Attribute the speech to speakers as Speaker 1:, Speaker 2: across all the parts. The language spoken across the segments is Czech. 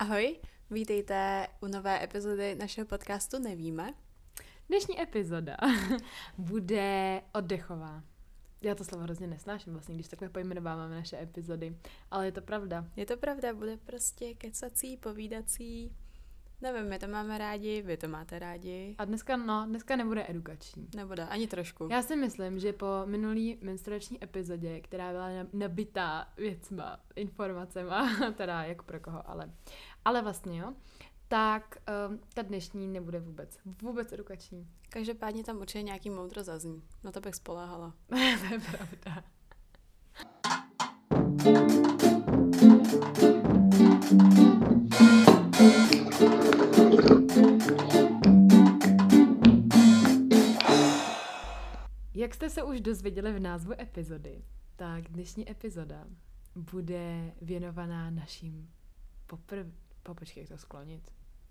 Speaker 1: Ahoj, vítejte u nové epizody našeho podcastu Nevíme.
Speaker 2: Dnešní epizoda bude oddechová. Já to slovo hrozně nesnáším vlastně, když takhle pojmenováváme naše epizody, ale je to pravda.
Speaker 1: Je to pravda, bude prostě kecací, povídací, nevím, my to máme rádi, vy to máte rádi.
Speaker 2: A dneska, no, dneska nebude edukační.
Speaker 1: Nebude, ani trošku.
Speaker 2: Já si myslím, že po minulý menstruační epizodě, která byla nabitá věcma, informacema, teda jak pro koho, ale, ale vlastně jo, tak um, ta dnešní nebude vůbec, vůbec edukační.
Speaker 1: Každopádně tam určitě nějaký moudro zazní. Na to bych spoléhala.
Speaker 2: to je pravda. Jak jste se už dozvěděli v názvu epizody, tak dnešní epizoda bude věnovaná našim poprv... Po, počkej, jak to sklonit.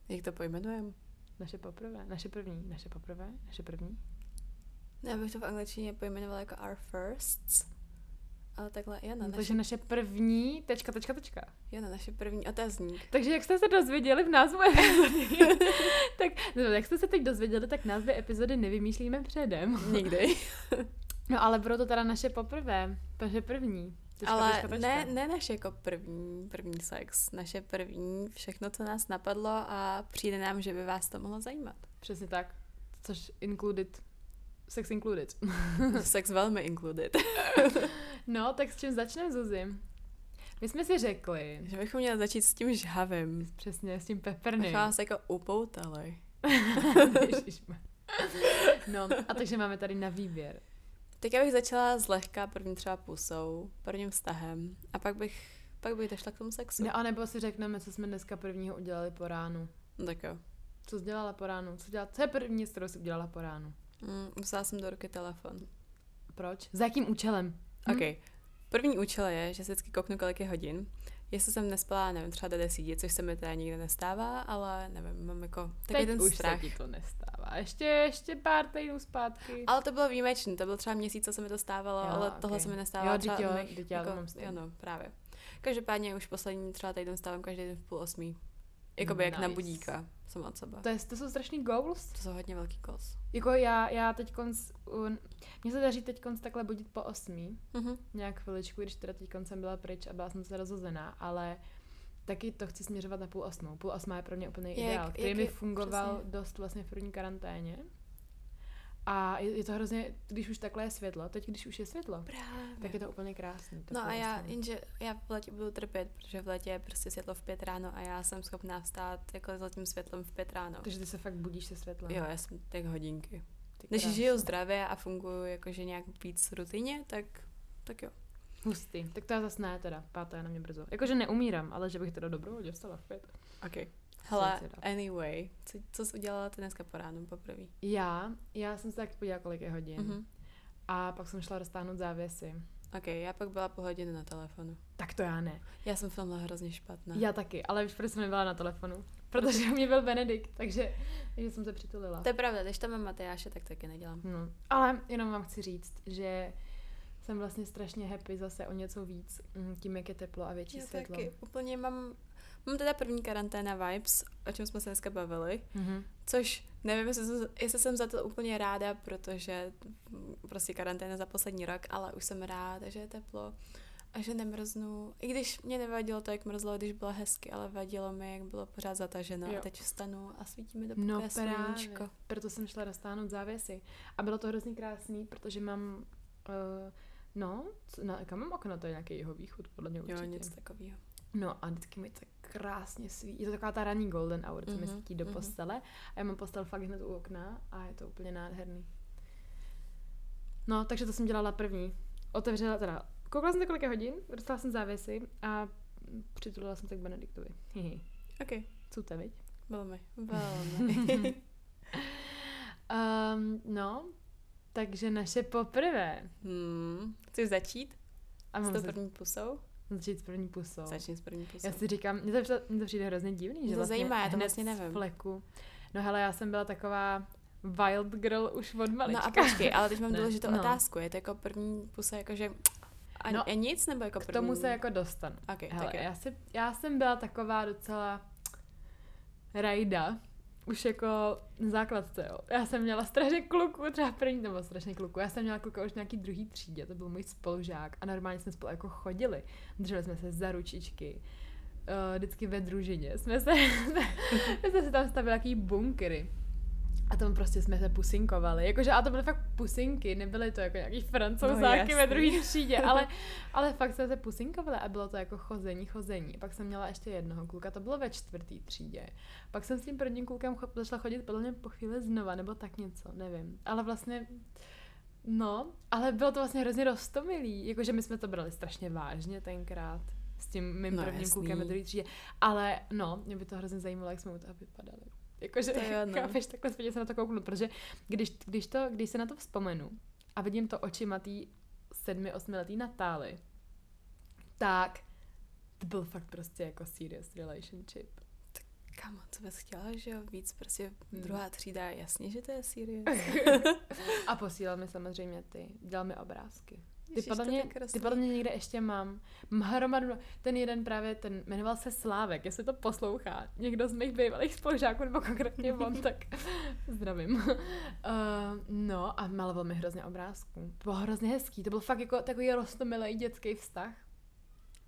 Speaker 1: Jak to pojmenujeme?
Speaker 2: Naše poprvé, naše první, naše poprvé, naše první.
Speaker 1: Já bych to v angličtině pojmenovala jako our firsts. Ale takhle, Jana,
Speaker 2: No,
Speaker 1: naše,
Speaker 2: takže naše první, tečka, tečka, tečka.
Speaker 1: Jana, naše první otazník.
Speaker 2: Takže jak jste se dozvěděli v názvu epizody, tak no, jak jste se teď dozvěděli, tak názvy epizody nevymýšlíme předem.
Speaker 1: Nikdy.
Speaker 2: No ale budou to teda naše poprvé, naše první. Tečka,
Speaker 1: Ale
Speaker 2: tečka, tečka.
Speaker 1: ne, ne naše jako první, první sex. Naše první, všechno, co nás napadlo a přijde nám, že by vás to mohlo zajímat.
Speaker 2: Přesně tak. Což included, sex included.
Speaker 1: Sex velmi included.
Speaker 2: No, tak s čím začneme, Zuzi? My jsme si řekli,
Speaker 1: že bychom měli začít s tím žhavým.
Speaker 2: přesně s tím peppernym.
Speaker 1: Bych vás jako upoutali.
Speaker 2: No, a takže máme tady na výběr.
Speaker 1: Tak já bych začala zlehka první třeba pusou, prvním vztahem a pak bych, pak bych došla k tomu sexu.
Speaker 2: Ne, a nebo si řekneme, co jsme dneska prvního udělali po ránu.
Speaker 1: No tak jo.
Speaker 2: Co jsi dělala po ránu? Co, dělala, co je první, kterou jsi udělala po ránu?
Speaker 1: Mm, vzala jsem do ruky telefon.
Speaker 2: Proč? Za jakým účelem? Hm?
Speaker 1: OK. První účel je, že si vždycky kouknu, kolik je hodin. Jestli jsem nespala, nevím, třeba do desíti, což se mi teda nikdy nestává, ale nevím, mám jako takový
Speaker 2: Teď
Speaker 1: ten
Speaker 2: už
Speaker 1: strach.
Speaker 2: se to nestává. Ještě, ještě pár týdnů zpátky.
Speaker 1: Ale to bylo výjimečné, to byl třeba měsíc, co se mi to stávalo,
Speaker 2: Jo,
Speaker 1: ale tohle
Speaker 2: ok.
Speaker 1: se mi nestává
Speaker 2: Jo,
Speaker 1: třeba
Speaker 2: jo,
Speaker 1: mých-
Speaker 2: to mám
Speaker 1: jo, no, právě. Každopádně už poslední třeba týden stávám každý den v půl osmí. Jakoby jak na
Speaker 2: Nice.
Speaker 1: budíka, jsem od sebe.
Speaker 2: To, je, to jsou strašný goals.
Speaker 1: To jsou hodně velký kos.
Speaker 2: Jako já, já teď konc, mně se daří teď konc takhle budit po osmí,
Speaker 1: Mhm.
Speaker 2: nějak chviličku, když teda teď jsem byla pryč a byla jsem se rozhozená, ale taky to chci směřovat na půl osmou. Půl osmá je pro mě úplný
Speaker 1: Jak-
Speaker 2: ideál, který
Speaker 1: jak
Speaker 2: mi fungoval
Speaker 1: přesně.
Speaker 2: dost vlastně v první karanténě. A je, je to hrozně, když už takhle je světlo, teď když už je světlo,
Speaker 1: Právě.
Speaker 2: tak je to úplně krásný. To
Speaker 1: No a já,
Speaker 2: osmou.
Speaker 1: jenže já v létě budu trpět, protože v létě je prostě světlo v pět ráno a já jsem schopná vstát jako s tím světlem v pět ráno.
Speaker 2: Takže ty se fakt budíš se světlem.
Speaker 1: Jo, já jsem tak hodinky.
Speaker 2: Ty
Speaker 1: Když žiju zdravě a funguju jakože nějak víc rutině, tak, tak jo.
Speaker 2: Hustý. Tak to já zase ne teda, pátá je na mě brzo. Jakože neumírám, ale že bych teda dobrovolně vstala v pět.
Speaker 1: OK. Hele, anyway, co, co jsi udělala ty dneska po ránu poprvé?
Speaker 2: Já, já jsem se taky podívala, kolik je hodin.
Speaker 1: Mhm.
Speaker 2: A pak jsem šla roztáhnout závěsy.
Speaker 1: OK, já pak byla po hodinu na telefonu.
Speaker 2: Tak to já ne.
Speaker 1: Já jsem filmla hrozně špatná.
Speaker 2: Já taky, ale víš, proč jsem nebyla na telefonu? Protože u mě byl Benedikt, takže, takže jsem se přitulila.
Speaker 1: To je pravda, když tam mám Matyáše, tak taky nedělám.
Speaker 2: No. Ale jenom vám chci říct, že jsem vlastně strašně happy zase o něco víc, mm, tím, jak je teplo a větší
Speaker 1: Já
Speaker 2: světlo.
Speaker 1: taky, úplně mám, mám teda první karanténa vibes, o čem jsme se dneska bavili,
Speaker 2: Mhm.
Speaker 1: což nevím, jestli jsem, jestli jsem za to úplně ráda, protože prostě karanténa za poslední rok, ale už jsem ráda, že je teplo a že nemrznu. I když mě nevadilo to, jak mrzlo, když bylo hezky, ale vadilo mi, jak bylo pořád zataženo
Speaker 2: Jo.
Speaker 1: a teď vstanu a svítí mi do
Speaker 2: No
Speaker 1: sluníčko.
Speaker 2: proto jsem šla roztáhnout závěsy. A bylo to hrozně krásný, protože mám, uh, no, na, kam mám okno, to je nějaký jeho východ, podle mě určitě.
Speaker 1: Jo, něco takového.
Speaker 2: No a vždycky mi tak krásně svítí. Je to taková ta ranní golden hour, co mi
Speaker 1: Mhm,
Speaker 2: svítí do
Speaker 1: mhm.
Speaker 2: postele. A já mám postel fakt hned u okna a je to úplně nádherný. No, takže to jsem dělala první. Otevřela teda, koukala jsem to kolik je hodin, dostala jsem závěsy a přitulila jsem se k Benediktovi. Hihi.
Speaker 1: OK,
Speaker 2: Co to, viď?
Speaker 1: velmi, velmi.
Speaker 2: Um, no, takže naše poprvé.
Speaker 1: hmm. Chceš začít
Speaker 2: A
Speaker 1: s
Speaker 2: mám
Speaker 1: tou
Speaker 2: za-
Speaker 1: první pusou?
Speaker 2: Začít s první pusou.
Speaker 1: Začni s první pusou.
Speaker 2: Já si říkám, mně to, přijde- mně to přijde hrozně divný,
Speaker 1: Mě
Speaker 2: že
Speaker 1: to
Speaker 2: vlastně
Speaker 1: zajímá, já to vlastně nevím.
Speaker 2: fleku. No hele, já jsem byla taková wild girl už od malička.
Speaker 1: No a počkej, ale teď mám důležitou
Speaker 2: no.
Speaker 1: otázku. Je to jako první pusa, jakože a,
Speaker 2: No,
Speaker 1: a nic, nebo jako
Speaker 2: K
Speaker 1: první?
Speaker 2: tomu se jako dostanu.
Speaker 1: Ok,
Speaker 2: Hele,
Speaker 1: tak jo.
Speaker 2: já, si, já jsem byla taková docela rajda, už jako základce, jo. Já jsem měla strašně kluku, třeba první, nebo strašně kluku, já jsem měla kluka už nějaký druhý třídě, to byl můj spolužák a normálně jsme spolu jako chodili. Drželi jsme se za ručičky, uh, vždycky ve družině. Jsme se, jsme se tam stavili jaký bunkry. A tam prostě jsme se pusinkovali. Jakože, a to byly fakt pusinky, nebyly to jako nějaký francouzáky no, ve druhé třídě, ale, ale fakt jsme se pusinkovali a bylo to jako chození, chození. Pak jsem měla ještě jednoho kluka, to bylo ve čtvrtý třídě. Pak jsem s tím prvním klukem začala chodit podle mě po chvíli znova, nebo tak něco, nevím. Ale vlastně, no, ale bylo to vlastně hrozně roztomilý. Jakože my jsme to brali strašně vážně tenkrát s tím mým no, prvním jasný. klukem ve druhé třídě. Ale no, mě by to hrozně zajímalo, jak jsme u toho vypadali. Jakože, no. chápeš, takhle zpětně se na to kouknu, protože když, když, to, když se na to vzpomenu a vidím to očima tý sedmi, osmiletý Natály, tak to byl fakt prostě jako serious relationship.
Speaker 1: Tak kamo, co bys chtěla, že jo, víc prostě hmm. druhá třída, jasně, že to je serious.
Speaker 2: a posílal mi samozřejmě ty, dělal mi obrázky. Ty podle, mě, ty podle mě někde ještě mám. Mám hromadu, ten jeden právě, ten jmenoval se Slávek, jestli to poslouchá. Někdo z mých bývalých spolužáků, nebo konkrétně on, tak zdravím. Uh, no a maloval mi hrozně obrázků. To bylo hrozně hezký, to byl fakt jako takový rostomilý dětský vztah.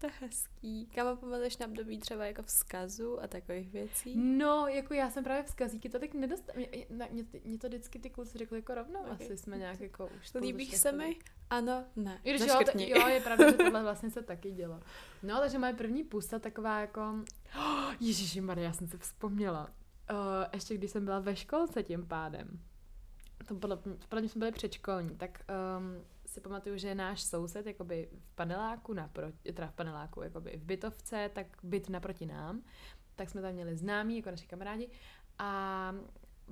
Speaker 1: To je hezký. Kam pamatuješ na období třeba jako vzkazu a takových věcí?
Speaker 2: No, jako já jsem právě vzkazíky to tak nedostala. Mě, mě, mě, to vždycky ty kluci řekli jako rovnou, okay. asi jsme nějak jako už
Speaker 1: Líbíš se mi? Ano, ne.
Speaker 2: I když jo, t- jo, je pravda, že tohle vlastně se taky dělo. No, takže moje první pusta taková jako... Oh, Ježiši Maria, já jsem se vzpomněla. Uh, ještě když jsem byla ve školce tím pádem. To podle, podle mě jsme byli předškolní, tak um, si pamatuju, že náš soused jakoby v paneláku naproti, teda v paneláku, jakoby v bytovce, tak byt naproti nám, tak jsme tam měli známí, jako naši kamarádi a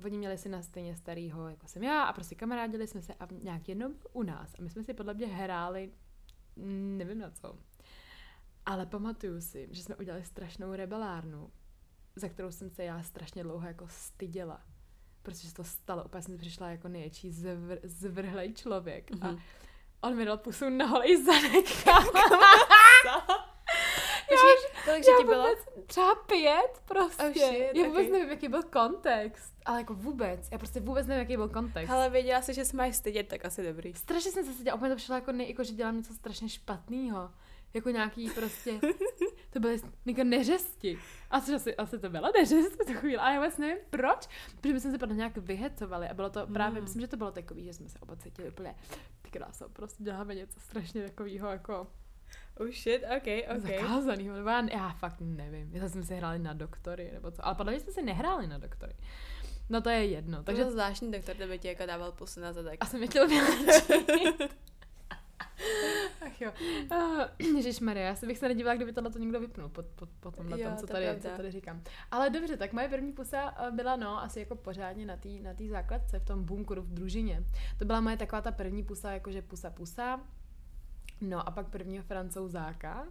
Speaker 2: oni měli si na stejně starýho, jako jsem já a prostě kamarádili jsme se a nějak jednou u nás a my jsme si podle mě hráli, mm, nevím na co, ale pamatuju si, že jsme udělali strašnou rebelárnu, za kterou jsem se já strašně dlouho jako styděla. Protože se to stalo, úplně jsem přišla jako největší zvr, zvrhlej člověk. Mm-hmm. A mhm. On mi dal pusu na holej zadek.
Speaker 1: Kolik že ti bylo?
Speaker 2: Třeba pět prostě. Oh shit, já vůbec okay. nevím, jaký byl kontext. Ale jako vůbec. Já prostě vůbec nevím, jaký byl kontext.
Speaker 1: Ale věděla jsi, že se máš stydět, tak asi dobrý.
Speaker 2: Strašně jsem se styděla. Úplně to přišlo jako, ne, jako že dělám něco strašně špatného. Jako nějaký prostě, to byly jako neřesti. Asi, asi, asi to byla neřest v tu chvíli, ale já vůbec nevím proč, protože my jsme se potom nějak vyhecovali a bylo to právě, mm. myslím, že to bylo takový, že jsme se oba cítili úplně, krása, prostě děláme něco strašně takového jako
Speaker 1: Oh shit, ok, ok.
Speaker 2: Zakázaný, já, já fakt nevím. Já jsme si hráli na doktory, nebo co. Ale podle mě jsme si nehráli na doktory. No to je jedno.
Speaker 1: Takže... To zvláštní doktor, by ti jako dával pusu na zadek.
Speaker 2: A jsem chtěl. Ach jo. Uh, Maria, já si bych se nedívala, kdyby tohle to někdo vypnul po, po, po tomhle jo, tom, co, to tady, co tady říkám. Ale dobře, tak moje první pusa eh, byla, no, asi jako pořádně na té na tý základce, v tom bunkru, v družině. To byla moje taková ta první pusa, jakože pusa pusa. No a pak prvního francouzáka,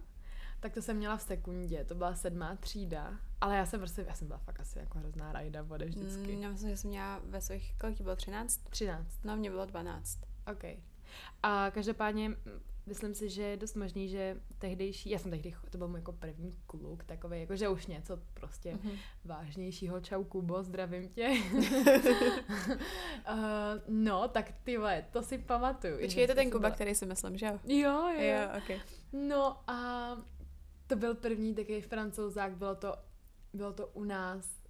Speaker 2: tak to jsem měla v sekundě, to byla sedmá třída, ale já jsem prostě, já jsem byla fakt asi jako hrozná rajda vode vždycky.
Speaker 1: Mm, já myslím, že jsem měla ve svých, kolik bylo, 13?
Speaker 2: 13.
Speaker 1: No, mě bylo 12.
Speaker 2: OK. A každopádně myslím si, že je dost možný, že tehdejší, já jsem tehdy, to byl můj jako první kluk, takový, jako že už něco prostě mm-hmm. vážnějšího, čau Kubo, zdravím tě. uh, no, tak ty vole, to si pamatuju.
Speaker 1: Počkej, je to ten Kuba, byla... který si myslím, že jo?
Speaker 2: Jo, jo.
Speaker 1: Jo, okay.
Speaker 2: No a to byl první takový francouzák, bylo to, bylo to u nás,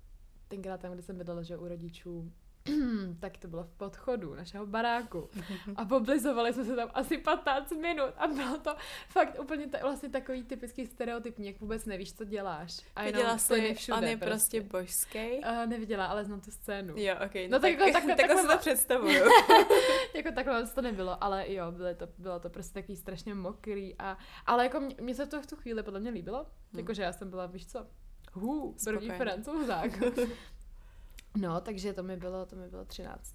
Speaker 2: tenkrát tam, kde jsem bydlela, že u rodičů, tak to bylo v podchodu našeho baráku. A poblizovali jsme se tam asi 15 minut a bylo to fakt úplně ta, vlastně takový typický stereotypní, jak vůbec nevíš, co děláš. A
Speaker 1: Viděla jsi, všude, on je prostě, prostě božský?
Speaker 2: Uh, neviděla, ale znám tu scénu.
Speaker 1: Jo, ok. No,
Speaker 2: no tak, tak,
Speaker 1: tak, tak, tak si to představuju.
Speaker 2: jako takhle to nebylo, ale jo, bylo to, bylo to prostě takový strašně mokrý a, ale jako mě, mě se to v tu chvíli podle mě líbilo, hmm. jakože já jsem byla, víš co, hů, první francouzák. No, takže to mi bylo, to mi bylo 13.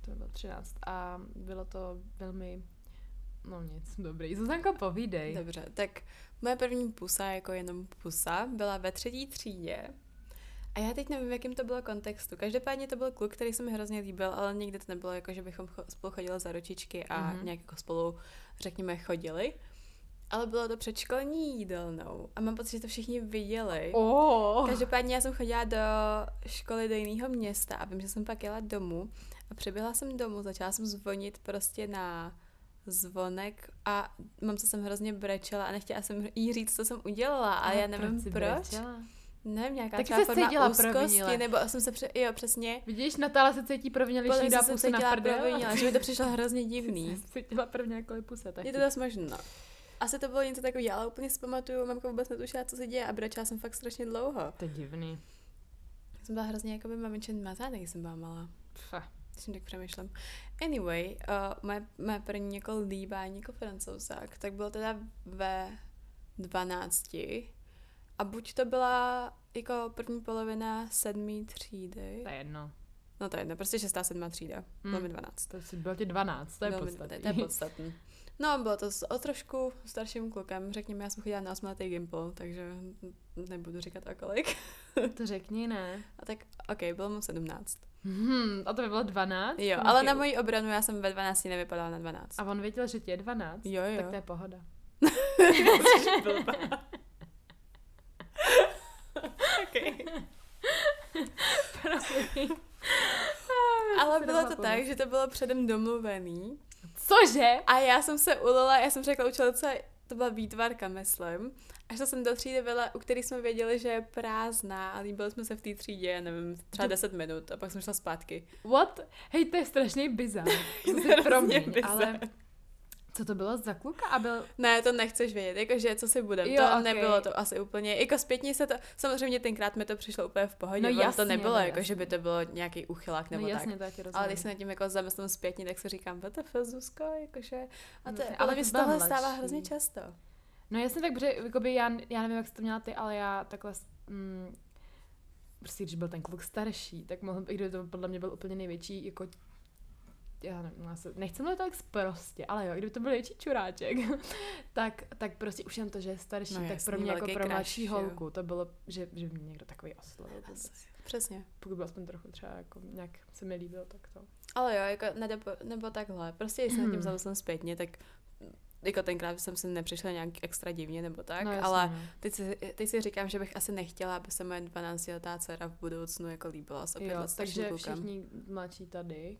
Speaker 2: To mi bylo 13 a bylo to velmi, no nic, dobrý. Zuzanko, povídej.
Speaker 1: Dobře, tak moje první pusa, jako jenom pusa, byla ve třetí třídě. A já teď nevím, v jakém to bylo kontextu. Každopádně to byl kluk, který se mi hrozně líbil, ale nikdy to nebylo jako, že bychom spolu chodili za ručičky a mm-hmm. nějak jako spolu, řekněme, chodili. Ale bylo to předškolní jídelnou a mám pocit, že to všichni viděli.
Speaker 2: Oh.
Speaker 1: Každopádně já jsem chodila do školy do jiného města a vím, že jsem pak jela domů a přiběhla jsem domů, začala jsem zvonit prostě na zvonek a mám se jsem hrozně brečela a nechtěla jsem jí říct, co jsem udělala a já nevím proč.
Speaker 2: brečela?
Speaker 1: Nevím, nějaká
Speaker 2: Taky se
Speaker 1: forma
Speaker 2: cítila
Speaker 1: úzkosti,
Speaker 2: provinile.
Speaker 1: nebo jsem se, pře- jo, přesně,
Speaker 2: Vidíš, Natála se cítí provinile,
Speaker 1: podle
Speaker 2: když jí dá
Speaker 1: jsem
Speaker 2: pusu
Speaker 1: se
Speaker 2: na prdel.
Speaker 1: že mi to přišlo hrozně divný.
Speaker 2: Jsi cítila prvně jako puse taky.
Speaker 1: Je to dost možno. Asi to bylo něco takového, ale úplně si pamatuju, mamka vůbec netušila, co se děje a brečela jsem fakt strašně dlouho.
Speaker 2: To je divný.
Speaker 1: Jsem byla hrozně jakoby mamičen mazánek, když jsem byla malá. Když jsem tak přemýšlím. Anyway, uh, moje, moje první jako líbání jako francouzák, tak bylo teda ve 12. A buď to byla jako první polovina sedmý třídy.
Speaker 2: To je jedno.
Speaker 1: No to je jedno, prostě šestá, sedmá třída. Bylo
Speaker 2: Hmm.
Speaker 1: mi 12.
Speaker 2: To si bylo ti 12, to je
Speaker 1: Bylo
Speaker 2: podstatný.
Speaker 1: To je podstatný. No, bylo to s o trošku starším klukem, řekněme, já jsem chodila na 8 letý gimpl, takže nebudu říkat o kolik.
Speaker 2: To řekni, ne.
Speaker 1: A tak, ok, bylo mu 17.
Speaker 2: Hmm, a to by bylo 12?
Speaker 1: Jo,
Speaker 2: To
Speaker 1: ale na moji obranu já jsem ve 12 nevypadala na 12.
Speaker 2: A on věděl, že ti je 12?
Speaker 1: Jo, jo.
Speaker 2: Tak to je pohoda.
Speaker 1: okay. Ale bylo to tak, že to bylo předem domluvený.
Speaker 2: Cože?
Speaker 1: A já jsem se ulila, já jsem řekla učitelce, to byla výtvarka, myslím. Až jsem do třídy byla, u který jsme věděli, že je prázdná a líbili jsme se v té třídě, nevím, třeba
Speaker 2: To-
Speaker 1: 10 minut a pak jsem šla zpátky.
Speaker 2: What? Hej, to je strašný bizar. To
Speaker 1: je
Speaker 2: promiň,
Speaker 1: hrozně
Speaker 2: ale... Co to bylo za kluka? A byl...
Speaker 1: Ne, to nechceš vědět, jakože co si budem,
Speaker 2: Jo,
Speaker 1: to
Speaker 2: okej.
Speaker 1: nebylo to asi úplně, jako zpětně se to, samozřejmě tenkrát mi to přišlo úplně v pohodě,
Speaker 2: No jasně,
Speaker 1: to nebylo,
Speaker 2: no
Speaker 1: jako že by to bylo nějaký uchylák nebo
Speaker 2: no
Speaker 1: tak.
Speaker 2: jasně, to ti rozumím.
Speaker 1: Ale když se nad tím jako zamyslím zpětně, tak si říkám, WTF, Zuzko, jakože... A
Speaker 2: No,
Speaker 1: to,
Speaker 2: ale
Speaker 1: ale
Speaker 2: ty
Speaker 1: mi
Speaker 2: byla
Speaker 1: tohle stává hrozně často.
Speaker 2: No jasně, tak protože jakoby já, já nevím, jak jsi to měla ty, ale já takhle, mm, prostě když byl ten kluk starší, tak mohl, i kdyby to podle mě byl úplně největší, jako já nevím, já se, nechci mluvit tak prostě, ale jo, kdyby to byl větší čuráček, tak, tak prostě už jen to, že je starší,
Speaker 1: No
Speaker 2: tak
Speaker 1: jasný,
Speaker 2: pro mě jako pro mladší holku, to bylo, že, že mě někdo takový oslovil.
Speaker 1: Přesně.
Speaker 2: Pokud byl aspoň trochu třeba jako nějak se mi líbil, tak to.
Speaker 1: Ale jo, jako nebo, nebo takhle. Prostě, když se nad tím
Speaker 2: Hmm.
Speaker 1: zamyslím zpětně, tak jako tenkrát jsem si nepřišla nějak extra divně nebo tak,
Speaker 2: no, jasně,
Speaker 1: ale
Speaker 2: no.
Speaker 1: teď si, teď si říkám, že bych asi nechtěla, aby se moje 12-letá dcera v budoucnu jako líbila s opět
Speaker 2: Jo, takže
Speaker 1: klukem.
Speaker 2: všichni mladší tady,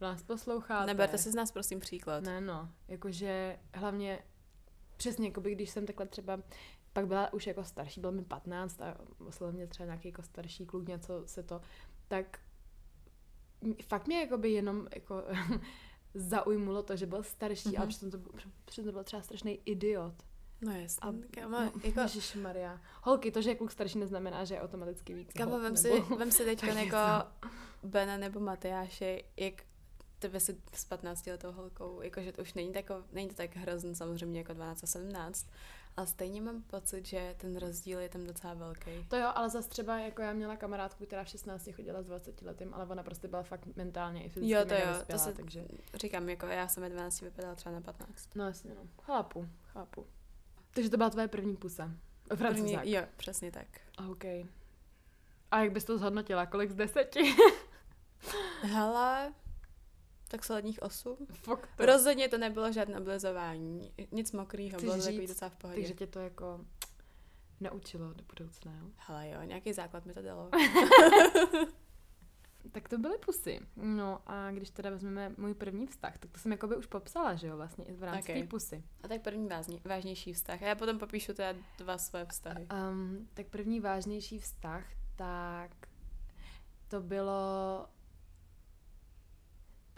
Speaker 2: nás posloucháte.
Speaker 1: Neberte si z nás prosím příklad.
Speaker 2: Ne, no, jakože hlavně přesně, jakoby když jsem takhle třeba pak byla už jako starší, byl mi 15 a oslovil mě třeba nějaký jako starší kluk, něco se to, tak fakt mě jakoby jenom jako zaujmulo to, že byl starší,
Speaker 1: Mhm.
Speaker 2: ale přitom to, přitom to byl třeba strašný idiot.
Speaker 1: No jasně.
Speaker 2: A
Speaker 1: Kámo,
Speaker 2: no,
Speaker 1: jako,
Speaker 2: Maria. Holky, to, že je kluk starší, neznamená, že je automaticky víc. hot,
Speaker 1: vem
Speaker 2: nebo-
Speaker 1: si, vem si teď
Speaker 2: tak
Speaker 1: jako Bena nebo Matyáše, jak tebe si s 15 letou holkou, jakože to už není, tako, není to tak hrozný samozřejmě jako 12 a 17, ale stejně mám pocit, že ten rozdíl je tam docela velký.
Speaker 2: To jo, ale zase třeba jako já měla kamarádku, která v 16 chodila s 20 letým, ale ona prostě byla fakt mentálně i fyzicky
Speaker 1: Jo, to jo, to se
Speaker 2: takže...
Speaker 1: říkám, jako já jsem ve 12 vypadala třeba na 15.
Speaker 2: No jasně, no. Chápu, chápu. Takže to byla tvoje první pusa. Francouzák.
Speaker 1: První, jo, přesně tak.
Speaker 2: OK. A jak bys to zhodnotila? Kolik z deseti?
Speaker 1: Hele, tak solidních 8.
Speaker 2: Fakt to.
Speaker 1: Rozhodně to nebylo žádné oblizování, nic mokrýho, bylo to takový docela v pohodě.
Speaker 2: Takže tě to jako naučilo do budoucna, jo?
Speaker 1: Hele jo, nějaký základ mi to dalo.
Speaker 2: Tak to byly pusy. No a když teda vezmeme můj první vztah, tak to jsem jakoby už popsala, že jo, vlastně i v rámci
Speaker 1: Ok.
Speaker 2: té pusy.
Speaker 1: A tak první vážně, vážnější vztah. A já potom popíšu teda dva své vztahy.
Speaker 2: Um, tak první vážnější vztah, tak to bylo...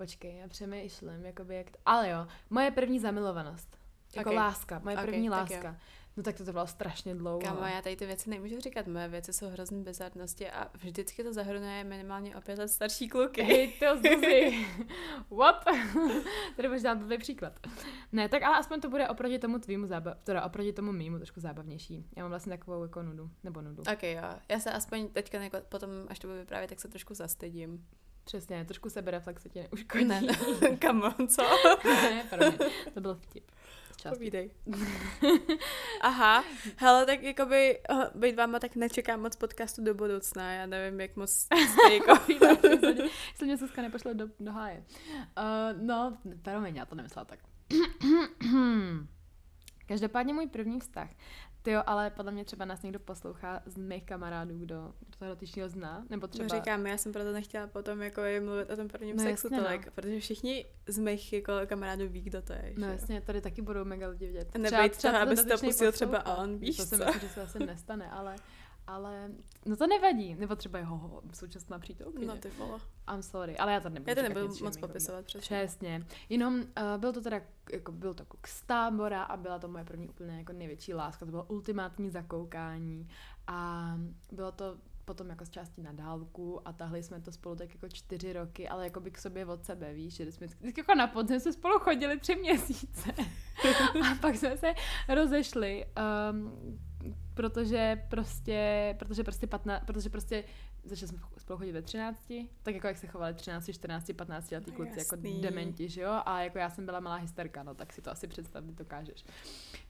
Speaker 2: Počkej, já přemýšlím, jakoby jak to... Ale jo, moje první zamilovanost. Jako
Speaker 1: Ok.
Speaker 2: láska, moje
Speaker 1: Ok,
Speaker 2: první
Speaker 1: tak jo.
Speaker 2: láska. No tak to trvalo strašně dlouho.
Speaker 1: Kámo, já tady ty věci nemůžu říkat, moje věci jsou hrozný bizarnosti a vždycky to zahrnuje minimálně o pět let starší kluky.
Speaker 2: Hej, to Zuzi. What? Tady můžeš dát blbý příklad. Ne, tak ale aspoň to bude oproti tomu tvýmu zábav, teda oproti tomu mýmu trošku zábavnější. Já mám vlastně takovou jako nudu, nebo nudu.
Speaker 1: Ok, jo. Já se aspoň teďka jako potom, až to budu vyprávět, tak se trošku zastydím.
Speaker 2: Přesně, trošku sebereflexe tě neuškodí.
Speaker 1: Ne, come on, co?
Speaker 2: ne, promiň, to byl vtip. Čas.
Speaker 1: Povídej. Aha, hele, tak jakoby uh, být váma tak nečekám moc podcastu do budoucna, já nevím, jak moc jste jako...
Speaker 2: Jestli mě Zuzka nepošle do, do háje. Uh, no, promiň, já to nemyslela tak. Každopádně můj první vztah. Ty jo, ale podle mě třeba nás někdo poslouchá z mých kamarádů, kdo, kdo toho zná, nebo třeba...
Speaker 1: No říkám, já jsem proto nechtěla potom jako mluvit o tom prvním
Speaker 2: No
Speaker 1: sexu
Speaker 2: jasně, no.
Speaker 1: tolik, protože všichni z mých jako kamarádů ví, kdo to je.
Speaker 2: No
Speaker 1: že
Speaker 2: jasně, tady taky budou mega lidi vidět.
Speaker 1: Nebejt toho,
Speaker 2: ten
Speaker 1: aby si to pustil třeba on, víš
Speaker 2: To si myslím, že se asi nestane, ale, ale no to nevadí. Nebo třeba jeho ho, současná přítelkyně.
Speaker 1: No ty vole.
Speaker 2: I'm sorry, ale já to nebudu
Speaker 1: Já to nebudu moc popisovat přesně.
Speaker 2: Přesně. Jenom uh, byl to teda, jako byl to kluk z tábora a byla to moje první úplně jako největší láska. To bylo ultimátní zakoukání a bylo to potom jako z části na dálku a tahli jsme to spolu tak jako čtyři roky, ale jako by k sobě od sebe, víš, že jsme vždycky jako na podzim jsme spolu chodili tři měsíce a pak jsme se rozešli, um, protože prostě, protože prostě 15, protože prostě začali jsme spolu chodit ve 13, tak jako jak se chovali 13, 14, 15 letý
Speaker 1: No
Speaker 2: kluci, jako
Speaker 1: jasný.
Speaker 2: dementi, že jo? A jako já jsem byla malá hysterka, no tak si to asi představit dokážeš.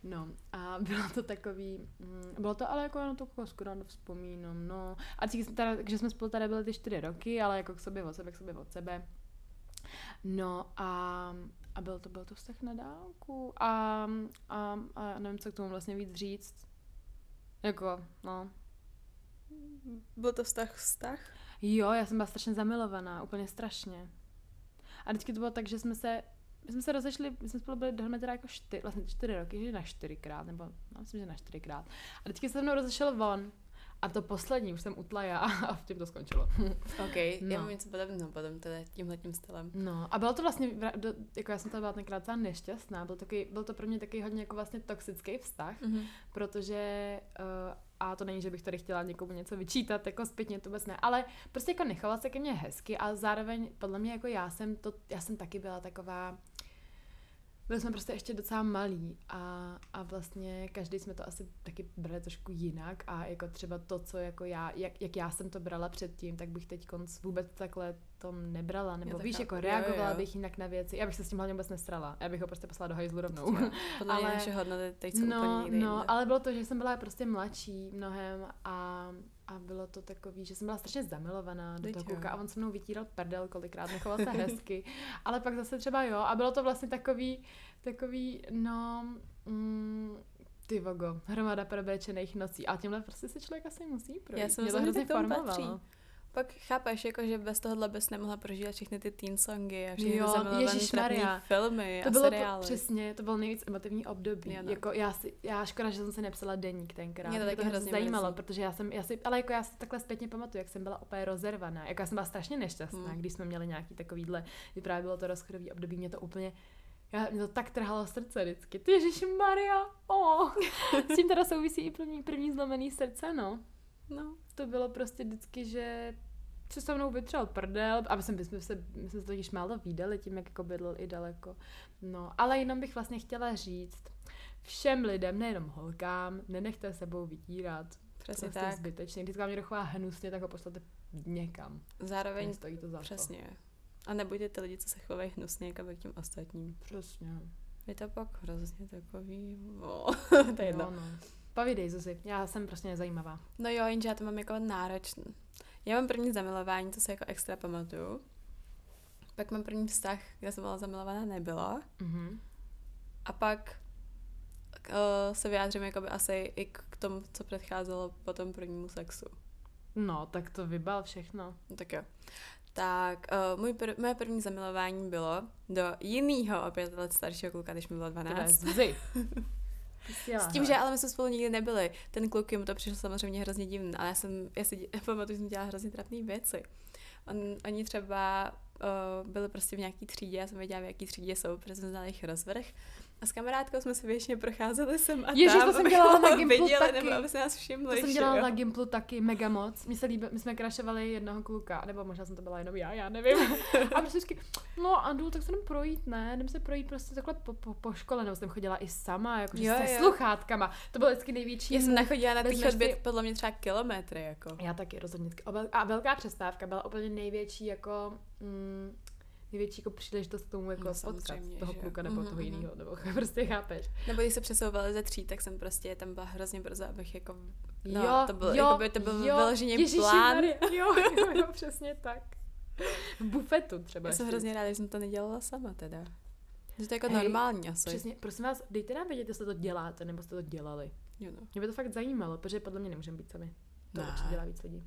Speaker 2: No a bylo to takový, mm, bylo to ale jako jenom to jako skoro na vzpomínám, no. A teda, že jsme spolu tady byli ty čtyři roky, ale jako k sobě od sebe, k sobě od sebe. No a, a byl to, byl to vztah na dálku a, a, a nevím, co k tomu vlastně víc říct. Jako, no,
Speaker 1: Byl to vztah vztah?
Speaker 2: Jo, já jsem byla strašně zamilovaná, úplně strašně. A vždycky to bylo tak, že jsme se, my jsme se rozešli, my jsme spolu byli dohromady teda jako čtyři, vlastně čtyři roky, že na čtyřikrát, nebo no, myslím, že na čtyřikrát. A vždycky se se mnou rozešel von. A to poslední už jsem utla já a v tím to skončilo.
Speaker 1: OK, no. já
Speaker 2: No.
Speaker 1: mám něco podobného potom teda tímhle tím stylem.
Speaker 2: No a bylo to vlastně, jako já jsem to byla tenkrát celá nešťastná, byl, takový, byl to pro mě taky hodně jako vlastně toxický vztah,
Speaker 1: Mhm.
Speaker 2: protože uh, a to není, že bych tady chtěla někomu něco vyčítat, jako zpětně to vůbec ne, ale prostě jako nechala se ke mně hezky a zároveň podle mě jako já jsem to, já jsem taky byla taková, byli jsme prostě ještě docela malí a, a vlastně každý jsme to asi taky brali trošku jinak a jako třeba to, co jako já, jak, jak já jsem to brala předtím, tak bych teď konc vůbec takhle to nebrala, nebo
Speaker 1: tak
Speaker 2: víš,
Speaker 1: chápu.
Speaker 2: jako
Speaker 1: Jo,
Speaker 2: reagovala
Speaker 1: jo.
Speaker 2: bych jinak na věci, já bych se s tím hlavně vůbec nestrala, já bych ho prostě poslala do hajzlu rovnou.
Speaker 1: Jo, Podle
Speaker 2: Ale-
Speaker 1: naše hodnoty teď jsou úplně
Speaker 2: No,
Speaker 1: někde
Speaker 2: no,
Speaker 1: jinde.
Speaker 2: ale bylo to, že jsem byla prostě mladší mnohem a, a bylo to takový, že jsem byla strašně zamilovaná do
Speaker 1: Teď
Speaker 2: toho kluka a on se mnou vytíral prdel kolikrát, nechoval se hezky, ale pak zase třeba jo a bylo to vlastně takový, takový, no, mm, ty vogo, hromada probéčených nocí a tímhle prostě se člověk asi musí projít.
Speaker 1: Já si
Speaker 2: Mě to hrozně formovalo.
Speaker 1: patří. Pak chápeš, jako, že bez tohohle bys nemohla prožívat všechny ty teen songy a všechny
Speaker 2: Jo,
Speaker 1: ty filmy
Speaker 2: To
Speaker 1: a
Speaker 2: bylo
Speaker 1: seriály.
Speaker 2: to, přesně, to byl nejvíc emotivní období.
Speaker 1: Jo, no.
Speaker 2: Jako já, si, já škoda, že jsem se nepsala deník tenkrát.
Speaker 1: Mě to
Speaker 2: to hrozně zajímalo,
Speaker 1: mrzí.
Speaker 2: protože já jsem, já si, ale jako já si takhle zpětně pamatuju, jak jsem byla úplně rozervaná. Jako já jsem byla strašně nešťastná,
Speaker 1: Hmm.
Speaker 2: když jsme měli nějaký takovýhle, kdy právě bylo to rozchodový období, mě to úplně já, mě to tak trhalo srdce vždycky. Ty Ježíši Maria, oh. S tím teda souvisí i první, první zlomený srdce, no.
Speaker 1: No,
Speaker 2: To bylo prostě vždycky, že se se mnou vytřel prdel, a my jsme, my jsme se, my jsme se totiž málo výdali tím, jak jako bydlel i daleko. No, ale jenom bych vlastně chtěla říct všem lidem, nejenom holkám, nenechte sebou vytírat.
Speaker 1: přesně
Speaker 2: prostě
Speaker 1: tak.
Speaker 2: zbytečně. Když vám někdo chová hnusně, tak ho pošlete někam.
Speaker 1: Zároveň
Speaker 2: Nestojí to za to.
Speaker 1: Přesně. A nebuďte ty lidi, co se chovají hnusně jako k těm ostatním.
Speaker 2: Přesně.
Speaker 1: Je to pak hrozně takový... No, to je jedno.
Speaker 2: Jo, no. Povídej, Zuzi, já jsem prostě nezajímavá.
Speaker 1: No jo, jenže já to mám jako náročný. Já mám první zamilování, to se jako extra pamatuju. Pak mám první vztah, kde jsem byla zamilovaná, nebyla.
Speaker 2: Mhm.
Speaker 1: A pak uh, se vyjádřím jakoby asi i k tomu, co předcházelo po tom prvnímu sexu.
Speaker 2: No, tak to vybal všechno.
Speaker 1: No tak jo. Tak uh, můj pr- moje první zamilování bylo do jiného o pět let staršího kluka, když mi bylo
Speaker 2: Teda
Speaker 1: 12.
Speaker 2: Zuzi. Ty jela,
Speaker 1: S tím,
Speaker 2: hele.
Speaker 1: že ale my jsme spolu nikdy nebyli. Ten kluk mu to přišlo samozřejmě hrozně divný, ale já jsem, já si dě- pamatuju, že jsem dělala hrozně trapné věci. On, oni třeba uh, byli prostě v nějaký třídě, já jsem věděla, v jaký třídě jsou, protože jsem znala jejich rozvrh. A s kamarádkou jsme se většině procházeli sem a
Speaker 2: Ježiš,
Speaker 1: tam,
Speaker 2: to jsem dělala na Gimplu
Speaker 1: viděli,
Speaker 2: taky.
Speaker 1: nebo aby se nás všimli.
Speaker 2: To jsem dělala
Speaker 1: jo.
Speaker 2: na Gimplu taky mega moc. Mně se líbí, my jsme krašovali jednoho kluka, nebo možná jsem to byla jenom já, já nevím. A prostě vždycky, no Andu, tak se jdem projít, ne? Jdem se projít prostě takhle po, po, po škole, nebo jsem chodila i sama, jakože
Speaker 1: Jo,
Speaker 2: se
Speaker 1: jo.
Speaker 2: sluchátkama. To byl vždycky největší.
Speaker 1: Já jsem nachodila na chodbě
Speaker 2: si-
Speaker 1: podle mě třeba kilometry, jako.
Speaker 2: Já taky rozhodně. A A velká přestávka byla úplně největší jako... Mm, největší jako příležitost k tomu jako
Speaker 1: No,
Speaker 2: potkat toho
Speaker 1: že
Speaker 2: kluka nebo
Speaker 1: Mhm,
Speaker 2: toho
Speaker 1: mhm.
Speaker 2: jiného, nebo prostě chápeš.
Speaker 1: Nebo když se přesouvali ze tří, tak jsem prostě tam byla hrozně brzo, abych jako... No,
Speaker 2: jo,
Speaker 1: to byl,
Speaker 2: jo,
Speaker 1: jakoby, to byl
Speaker 2: jo,
Speaker 1: vyloženě plán.
Speaker 2: Maria, jo, jo, jo, přesně tak. V bufetu třeba.
Speaker 1: Já jsem
Speaker 2: ještě.
Speaker 1: hrozně ráda, že jsem to nedělala sama teda. Že to je jako
Speaker 2: Hej,
Speaker 1: normální asi.
Speaker 2: Přesně, prosím vás, dejte nám vědět, jestli to děláte, nebo jste to dělali.
Speaker 1: Jo, no.
Speaker 2: Mě by to fakt zajímalo, protože podle mě nemůžeme být sami. To
Speaker 1: Ne.
Speaker 2: určitě dělá víc lidí.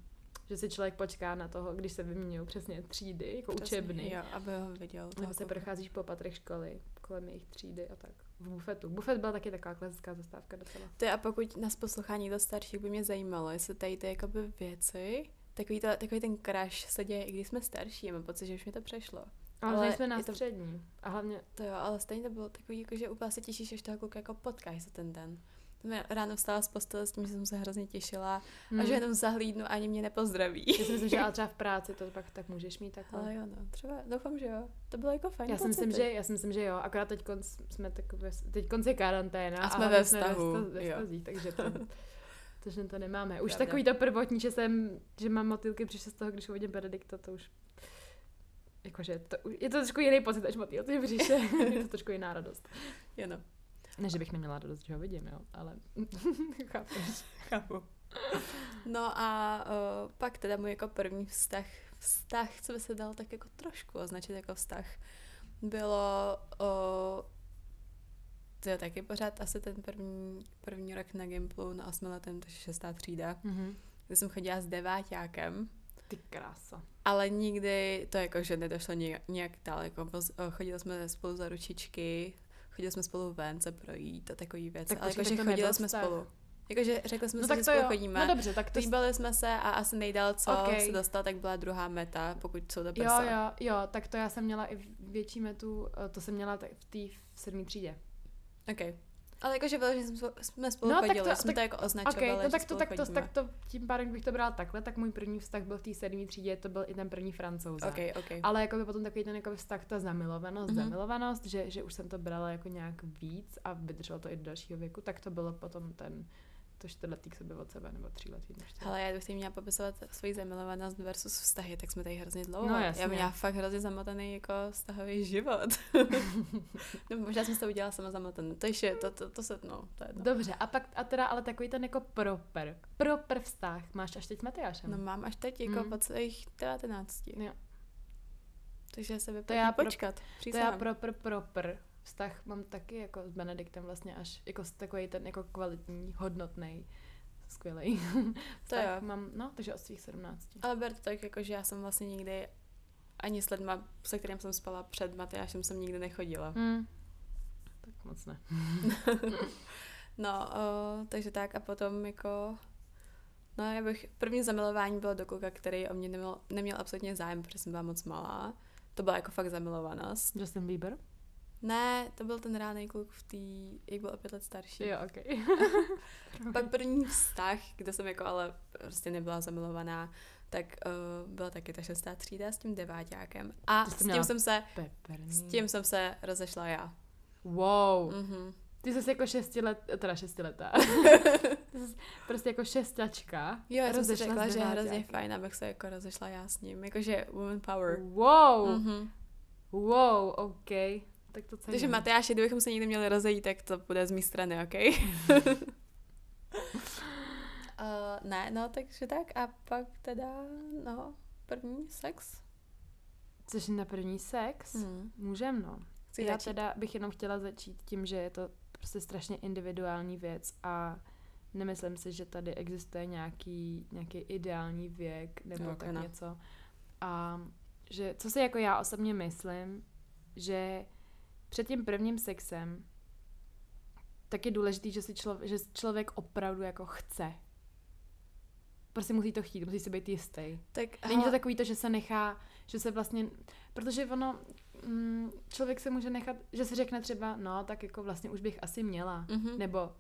Speaker 2: Že si člověk počká na toho, když se vyměňují přesně třídy, jako
Speaker 1: Přesně,
Speaker 2: učebny.
Speaker 1: Jo, aby ho viděl.
Speaker 2: Nebo se procházíš po patrech školy, kolem jejich třídy a tak. V bufetu. Bufet byla taky taková klasická zastávka docela.
Speaker 1: Ty a pokud nás poslouchá někdo starší, by mě zajímalo, jestli tady ty jakoby věci, takový, to, takový ten crash se děje, i když jsme starší, mám pocit, že už mi to přešlo.
Speaker 2: Ale,
Speaker 1: Ale
Speaker 2: jsme na
Speaker 1: je to-
Speaker 2: střední. A hlavně,
Speaker 1: To jo, ale stejně to bylo takový, jako, že úplně se těšíš, až toho kluka jako potkáš za ten den. Ráno vstala z postele s tím, že jsem se hrozně těšila
Speaker 2: hmm.
Speaker 1: a že jenom zahlídnu a ani mě nepozdraví.
Speaker 2: Já si myslím, že třeba v práci to pak tak můžeš mít takhle.
Speaker 1: Ale jo, no, třeba doufám, že jo. To bylo jako fajn
Speaker 2: Já si myslím, že, já si myslím, že jo, akorát teď jsme takové, teď konci je karanténa
Speaker 1: A jsme ve vztahu,
Speaker 2: ve, sta- ve
Speaker 1: jo.
Speaker 2: vztazích, takže to, takže to nemáme. Už
Speaker 1: Pravda.
Speaker 2: takový to prvotní, že jsem, že mám motýlky přišel z toho, když uvidím Benedikta, to už jakože to, je to trošku jiný pocit, až motýlci přišel, je to trošku jiná radost.
Speaker 1: Jo, no.
Speaker 2: Ne, že bych neměla radost, že ho vidím, jo, ale chápeš.
Speaker 1: Chápu. No a uh, pak teda můj jako první vztah, vztah, co by se dal tak jako trošku označit jako vztah, bylo uh, to je taky pořád asi ten první, první rok na Gimplu na osmiletém, takže šestá třída,
Speaker 2: Mhm.
Speaker 1: kde jsem chodila s deváťákem,
Speaker 2: Ty krása.
Speaker 1: ale nikdy to jako, že nedošlo nějak, nějak eh, chodili jsme spolu za ručičky, chodili jsme spolu ven se projít a takový věci,
Speaker 2: Tak
Speaker 1: ale jakože chodili jsme
Speaker 2: vztah.
Speaker 1: spolu. Jakože řekli jsme
Speaker 2: No
Speaker 1: si,
Speaker 2: tak
Speaker 1: že
Speaker 2: to
Speaker 1: spolu
Speaker 2: jo.
Speaker 1: chodíme.
Speaker 2: No dobře, tak to...
Speaker 1: Líbili jsme se a asi nejdál, co
Speaker 2: Ok.
Speaker 1: se dostal, tak byla druhá meta, pokud jsou to
Speaker 2: Jo,
Speaker 1: prsa.
Speaker 2: jo, jo, tak to já jsem měla i větší metu, eh, to jsem měla tak v té v sedmý třídě.
Speaker 1: Okay. Ale jakože bylo, že jsme- jsme spolu
Speaker 2: No, tak
Speaker 1: chodili,
Speaker 2: to-
Speaker 1: jsme to
Speaker 2: tak-
Speaker 1: jako
Speaker 2: Ok,
Speaker 1: označovali,
Speaker 2: no
Speaker 1: že
Speaker 2: tak to, tak to, tak to, tím pádem, kdybych to brala takhle, tak můj první vztah byl v té sedmé třídě, to byl i ten první francouz.
Speaker 1: Ok, ok.
Speaker 2: Ale jako by potom takový ten jako vztah, ta zamilovanost,
Speaker 1: Mhm.
Speaker 2: mm-hmm. zamilovanost, že, že už jsem to brala jako nějak víc a vydrželo to i do dalšího věku, tak to bylo potom ten, to čtyřletý k sobě od sebe, nebo tříletý.
Speaker 1: Hele, já bych si měla popisovat svoji zamilovanost versus vztahy, tak jsme tady hrozně dlouho.
Speaker 2: No,
Speaker 1: já
Speaker 2: jasně.
Speaker 1: měla fakt hrozně zamotaný jako vztahový život. no, možná jsem se to udělala sama zamotaný. To ještě, to, to, to se, no, to je to.
Speaker 2: Dobře, a pak, a teda, ale takový ten jako proper, proper vztah máš až teď s Matyášem.
Speaker 1: No mám až teď jako
Speaker 2: Mm.
Speaker 1: od svých 19.
Speaker 2: Jo.
Speaker 1: Takže se vyplatí
Speaker 2: já pro-
Speaker 1: počkat.
Speaker 2: To já
Speaker 1: Přísahám.
Speaker 2: proper, proper vztah mám taky jako s Benediktem vlastně až jako s- takový ten jako kvalitní, hodnotný, skvělý. vztah
Speaker 1: jo.
Speaker 2: mám, no, takže od svých 17.
Speaker 1: Ale ber to tak, jako, že já jsem vlastně nikdy ani s lidma, se kterým jsem spala před Matyášem, jsem nikdy nechodila.
Speaker 2: Mm. Tak moc ne.
Speaker 1: No, uh, takže tak a potom jako... No, já bych... První zamilování bylo do kluka, který o mě neměl, neměl absolutně zájem, protože jsem byla moc malá. To byla jako fakt zamilovanost.
Speaker 2: Justin Bieber?
Speaker 1: Ne, to byl ten ránej kluk v té, jak byl o pět let starší.
Speaker 2: Jo, ok.
Speaker 1: Pak první vztah, kde jsem jako ale prostě nebyla zamilovaná, tak uh, byla taky ta šestá třída s tím deváťákem. A s tím, jsem se,
Speaker 2: Peperný.
Speaker 1: s tím jsem se rozešla já.
Speaker 2: Wow.
Speaker 1: Mhm.
Speaker 2: Ty jsi jako šesti let, teda šestiletá. Prostě jako šestačka.
Speaker 1: Jo, já jsem si řekla, že je hrozně fajn, abych se jako rozešla já s ním. Jakože woman power.
Speaker 2: Wow.
Speaker 1: Mhm.
Speaker 2: Wow, ok. Tak to cením.
Speaker 1: Takže Matyáši, kdybychom se někdy měli rozejít, tak to bude z mé strany, OK? uh, ne, no, takže tak. A pak teda, no, první sex.
Speaker 2: Což na první sex?
Speaker 1: Hmm.
Speaker 2: Můžem, no.
Speaker 1: Chci
Speaker 2: Já
Speaker 1: začít.
Speaker 2: teda bych jenom chtěla začít tím, že je to prostě strašně individuální věc a nemyslím si, že tady existuje nějaký, nějaký ideální věk nebo
Speaker 1: to
Speaker 2: tak
Speaker 1: ne.
Speaker 2: něco. A že, co si jako já osobně myslím, že před tím prvním sexem tak je důležitý, že, si člověk, že člověk opravdu jako chce. Prostě musí to chtít, musí si být jistý.
Speaker 1: Tak,
Speaker 2: Není to
Speaker 1: hele,
Speaker 2: takový to, že se nechá, že se vlastně, protože ono, mm, člověk se může nechat, že si řekne třeba, no, tak jako vlastně už bych asi měla,
Speaker 1: mhm.
Speaker 2: nebo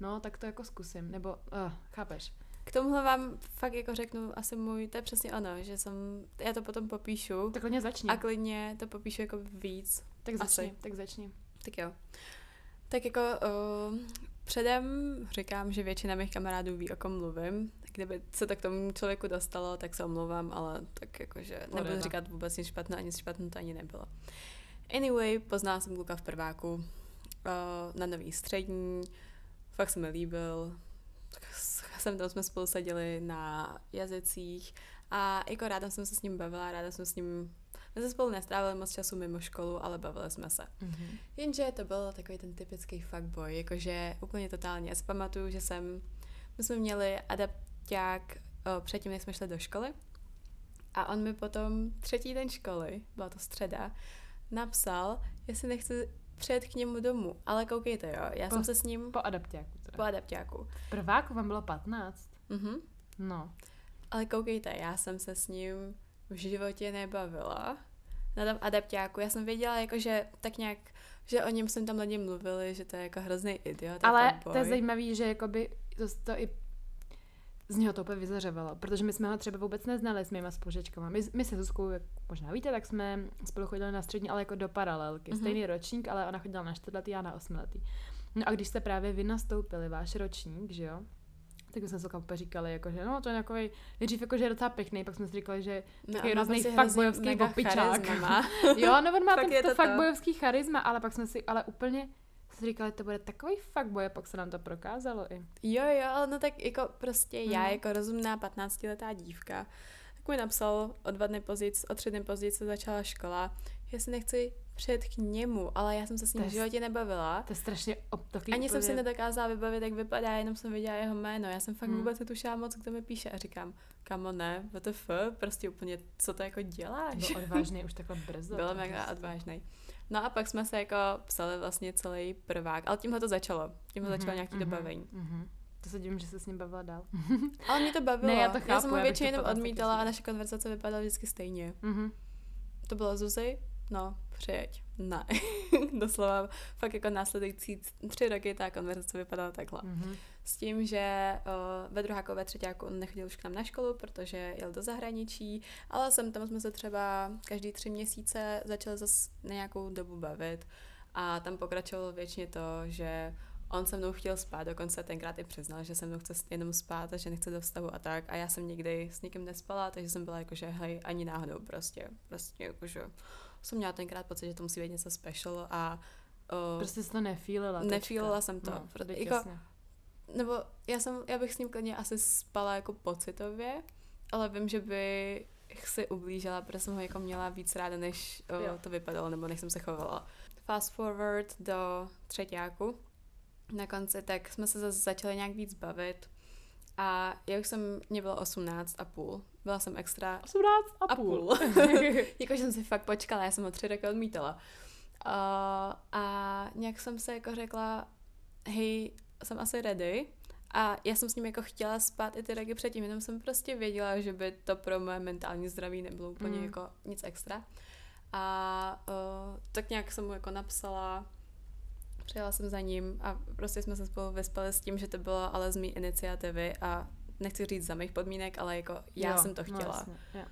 Speaker 2: no, tak to jako zkusím, nebo, uh, chápeš?
Speaker 1: K tomuhle vám fakt jako řeknu asi můj, to je přesně ono, že jsem, já to potom popíšu
Speaker 2: Tak klidně začni.
Speaker 1: a klidně to popíšu jako víc.
Speaker 2: Tak začni,
Speaker 1: asi.
Speaker 2: tak začni.
Speaker 1: Tak jo. Tak jako uh, předem říkám, že většina mých kamarádů ví, o kom mluvím. Kdyby se to k tomu člověku dostalo, tak se omlouvám, ale tak jakože nebudu říkat vůbec nic špatného, nic špatného to ani nebylo. Anyway, poznala jsem kluka v prváku uh, na nový střední, fakt se mi líbil. Jsem tam jsme spolu seděli na jazycích a jako ráda jsem se s ním bavila, ráda jsem s ním jsme spolu nestrávili moc času mimo školu, ale bavili jsme se.
Speaker 2: Mhm.
Speaker 1: Jenže to byl takový ten typický fuckboy, jakože úplně totálně. Já si pamatuju, že jsem, my jsme měli adapták předtím, než jsme šli do školy a on mi potom třetí den školy, byla to středa, napsal, jestli nechci přijet k němu domů. Ale koukejte, jo, já
Speaker 2: Po-
Speaker 1: jsem se s ním
Speaker 2: Po adaptáku teda.
Speaker 1: po adaptáku.
Speaker 2: Prváku vám bylo 15.
Speaker 1: Mhm.
Speaker 2: No.
Speaker 1: Ale koukejte, já jsem se s ním v životě nebavila na tom adaptáku. Já jsem věděla, jako, že tak nějak, že o něm jsem tam lidi mluvili, že to je jako hrozný idiot.
Speaker 2: Ale to je zajímavé, že jakoby to, to i z něho to úplně vyzařevalo, protože my jsme ho třeba vůbec neznali s mýma spolužečkama. My, my se Zuzkou, jak možná víte, tak jsme spolu chodili na střední, ale jako do paralelky.
Speaker 1: Mhm.
Speaker 2: Stejný ročník, ale ona chodila na čtvrtletý, já na osmiletý. No a když jste právě vy nastoupili, váš ročník, že jo, tak jsme se úplně říkali, jako, že no, to je takový, nejdřív jako, že je docela pěkný, pak jsme si říkali, že takový
Speaker 1: ona
Speaker 2: hrozný
Speaker 1: hrozně mega
Speaker 2: opičák. jo, no on má
Speaker 1: Fakt
Speaker 2: ten
Speaker 1: je
Speaker 2: to
Speaker 1: to to.
Speaker 2: fuckboyovský charisma, ale pak jsme si, ale úplně jsme si říkali, to bude takový fuckboy a pak se nám to prokázalo i.
Speaker 1: Jo, jo, no tak jako prostě já
Speaker 2: Mhm.
Speaker 1: jako rozumná 15-letá dívka, tak mi napsal o dva dny později, o tři dny později se začala škola, jestli nechci přijet k němu, ale já jsem se s ním v životě nebavila.
Speaker 2: To je strašně takový
Speaker 1: Ani jsem
Speaker 2: úplně...
Speaker 1: si nedokázala vybavit, jak vypadá, jenom jsem viděla jeho jméno. Já jsem fakt
Speaker 2: Hmm.
Speaker 1: vůbec netušila moc, kdo mi píše a říkám, kamo ne, WTF, prostě úplně, co to jako děláš?
Speaker 2: Byl odvážný už takhle brzo.
Speaker 1: Byl mega
Speaker 2: prostě.
Speaker 1: odvážný. No a pak jsme se jako psali vlastně celý prvák, ale tímhle to začalo. Tímhle
Speaker 2: Mhm,
Speaker 1: začalo nějaký
Speaker 2: mhm,
Speaker 1: dobavení.
Speaker 2: mhm. To se divím, že se s ním bavila dál.
Speaker 1: Ale mě to bavilo.
Speaker 2: Ne, já to
Speaker 1: já
Speaker 2: chápu,
Speaker 1: jsem mu
Speaker 2: já bych to
Speaker 1: většinou odmítala a naše konverzace vypadala vždycky stejně.
Speaker 2: Mhm.
Speaker 1: To bylo Zuzi, no, přijeď. Ne. Doslova fakt jako následující tři roky ta konverzace vypadala takhle.
Speaker 2: Mhm.
Speaker 1: S tím, že uh, ve druháku, ve třetíku on nechodil už k nám na školu, protože jel do zahraničí, ale sem tam jsme se třeba každý tři měsíce začali zase na nějakou dobu bavit a tam pokračovalo většině to, že on se mnou chtěl spát, dokonce tenkrát i přiznal, že se mnou chce jenom spát a že nechce do vztahu a tak a já jsem nikdy s nikým nespala, takže jsem byla jako, že hej, ani náhodou prostě, prostě jakože jsem měla tenkrát pocit, že to musí být něco special a uh,
Speaker 2: Prostě jsi to nefílila.
Speaker 1: Nefílila jsem to.
Speaker 2: No,
Speaker 1: Proto- jako-
Speaker 2: jasně.
Speaker 1: nebo já, jsem, já bych s ním klidně asi spala jako pocitově, ale vím, že bych si ublížila, protože jsem ho jako měla víc ráda, než
Speaker 2: Jo.
Speaker 1: uh, to vypadalo, nebo než jsem se chovala. Fast forward do třetíku. Na konci tak jsme se zase začali nějak víc bavit. A já už jsem, mě bylo 18 a půl. Byla jsem extra
Speaker 2: 18 a
Speaker 1: a
Speaker 2: půl.
Speaker 1: Jakože jsem si fakt počkala, já jsem ho tři roky odmítala. Uh, a nějak jsem se jako řekla, hej, jsem asi ready. A já jsem s ním jako chtěla spát i ty roky předtím, jenom jsem prostě věděla, že by to pro moje mentální zdraví nebylo úplně
Speaker 2: Mm.
Speaker 1: jako nic extra. A uh, tak nějak jsem mu jako napsala, přijela jsem za ním a prostě jsme se spolu vyspali s tím, že to bylo ale z mé iniciativy a nechci říct za mých podmínek, ale jako já
Speaker 2: Jo,
Speaker 1: jsem to
Speaker 2: no
Speaker 1: chtěla.
Speaker 2: jasně, jo.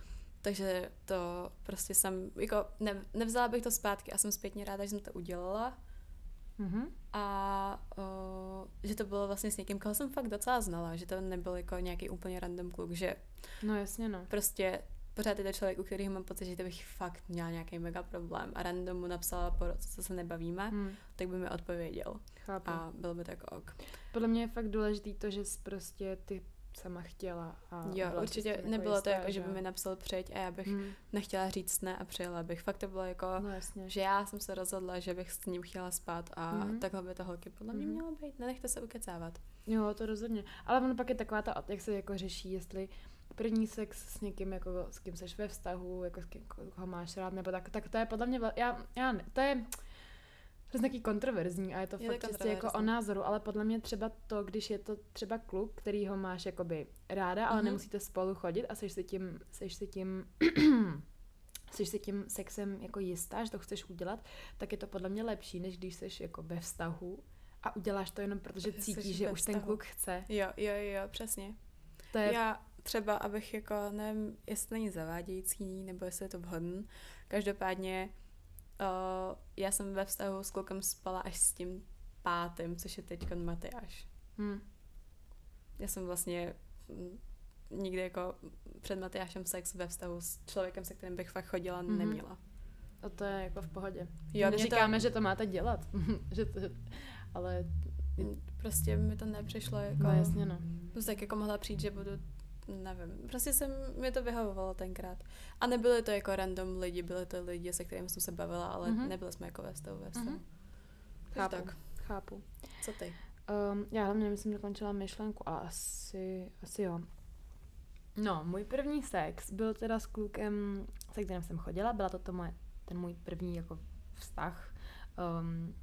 Speaker 1: Takže to prostě jsem, jako ne, nevzala bych to zpátky a jsem zpětně ráda, že jsem to udělala
Speaker 2: Mhm.
Speaker 1: a uh, že to bylo vlastně s někým, koho jsem fakt docela znala, že to nebyl jako nějaký úplně random kluk, že
Speaker 2: No jasně, no.
Speaker 1: prostě pořád je to člověk, u kterého mám pocit, že to bych fakt měla nějaký mega problém a random mu napsala, po roce, co se nebavíme,
Speaker 2: Hm,
Speaker 1: tak by mi odpověděl
Speaker 2: chápu.
Speaker 1: a bylo by tak ok.
Speaker 2: Podle mě je fakt důležitý to, že prostě ty sama chtěla. A
Speaker 1: Jo, určitě
Speaker 2: jako
Speaker 1: nebylo to
Speaker 2: jistá,
Speaker 1: jako, že by mi napsal přijď a já bych
Speaker 2: Hm,
Speaker 1: nechtěla říct ne a přijela bych. Fakt to bylo jako,
Speaker 2: No jasně.
Speaker 1: že já jsem se rozhodla, že bych s ním chtěla spát a mm-hmm. takhle by to holky podle mě
Speaker 2: Mhm.
Speaker 1: mělo být. Nenechte se ukecávat.
Speaker 2: Jo, to rozhodně. Ale ono pak je taková ta, jak se jako řeší, jestli první sex s někým, jako s kým seš ve vztahu, jako s kým koho máš rád, nebo tak, tak to je podle mě, já, já to je to je taky kontroverzní a je to
Speaker 1: Je to
Speaker 2: fakt čistě jako o názoru, ale podle mě třeba to, když je to třeba kluk, který ho máš jakoby ráda, ale
Speaker 1: Mhm.
Speaker 2: nemusíte spolu chodit a seš si tím, seš si tím jsi si tím sexem jako jistá, že to chceš udělat, tak je to podle mě lepší, než když jsi jako ve vztahu a uděláš to jenom protože cítíš, že už ten kluk chce.
Speaker 1: Jo, jo, jo, přesně.
Speaker 2: To je,
Speaker 1: Já třeba, abych jako, nevím, jestli není zavádějící, nebo jestli je to vhodný. Každopádně uh, já jsem ve vztahu s klukem spala až s tím pátým, což je teď Matyáš.
Speaker 2: hm,
Speaker 1: Já jsem vlastně mm, nikdy jako před Matyášem sex ve vztahu s člověkem, se kterým bych fakt chodila,
Speaker 2: Mhm.
Speaker 1: mm-hmm. neměla.
Speaker 2: a to je jako v pohodě.
Speaker 1: Jo,
Speaker 2: Jo,
Speaker 1: mě to-
Speaker 2: Neříkáme, že to máte dělat, že to, ale
Speaker 1: Prostě mi to nepřišlo jako...
Speaker 2: no jasně no.
Speaker 1: Prostě tak jako mohla přijít, že budu nevím, prostě jsem, mě to vyhovovalo tenkrát. A nebyly to jako random lidi, byly to lidi, se kterými jsem se bavila, ale
Speaker 2: Mhm.
Speaker 1: mm-hmm. nebyli jsme jako ve vztahu ve.
Speaker 2: Mhm.
Speaker 1: Mm-hmm.
Speaker 2: Chápu.
Speaker 1: Tak,
Speaker 2: Chápu.
Speaker 1: co ty?
Speaker 2: Um, já hlavně myslím, dokončila myšlenku, ale asi, asi jo. No, můj první sex byl teda s klukem, se kterým jsem chodila, byla to, to moje, ten můj první jako vztah. Um,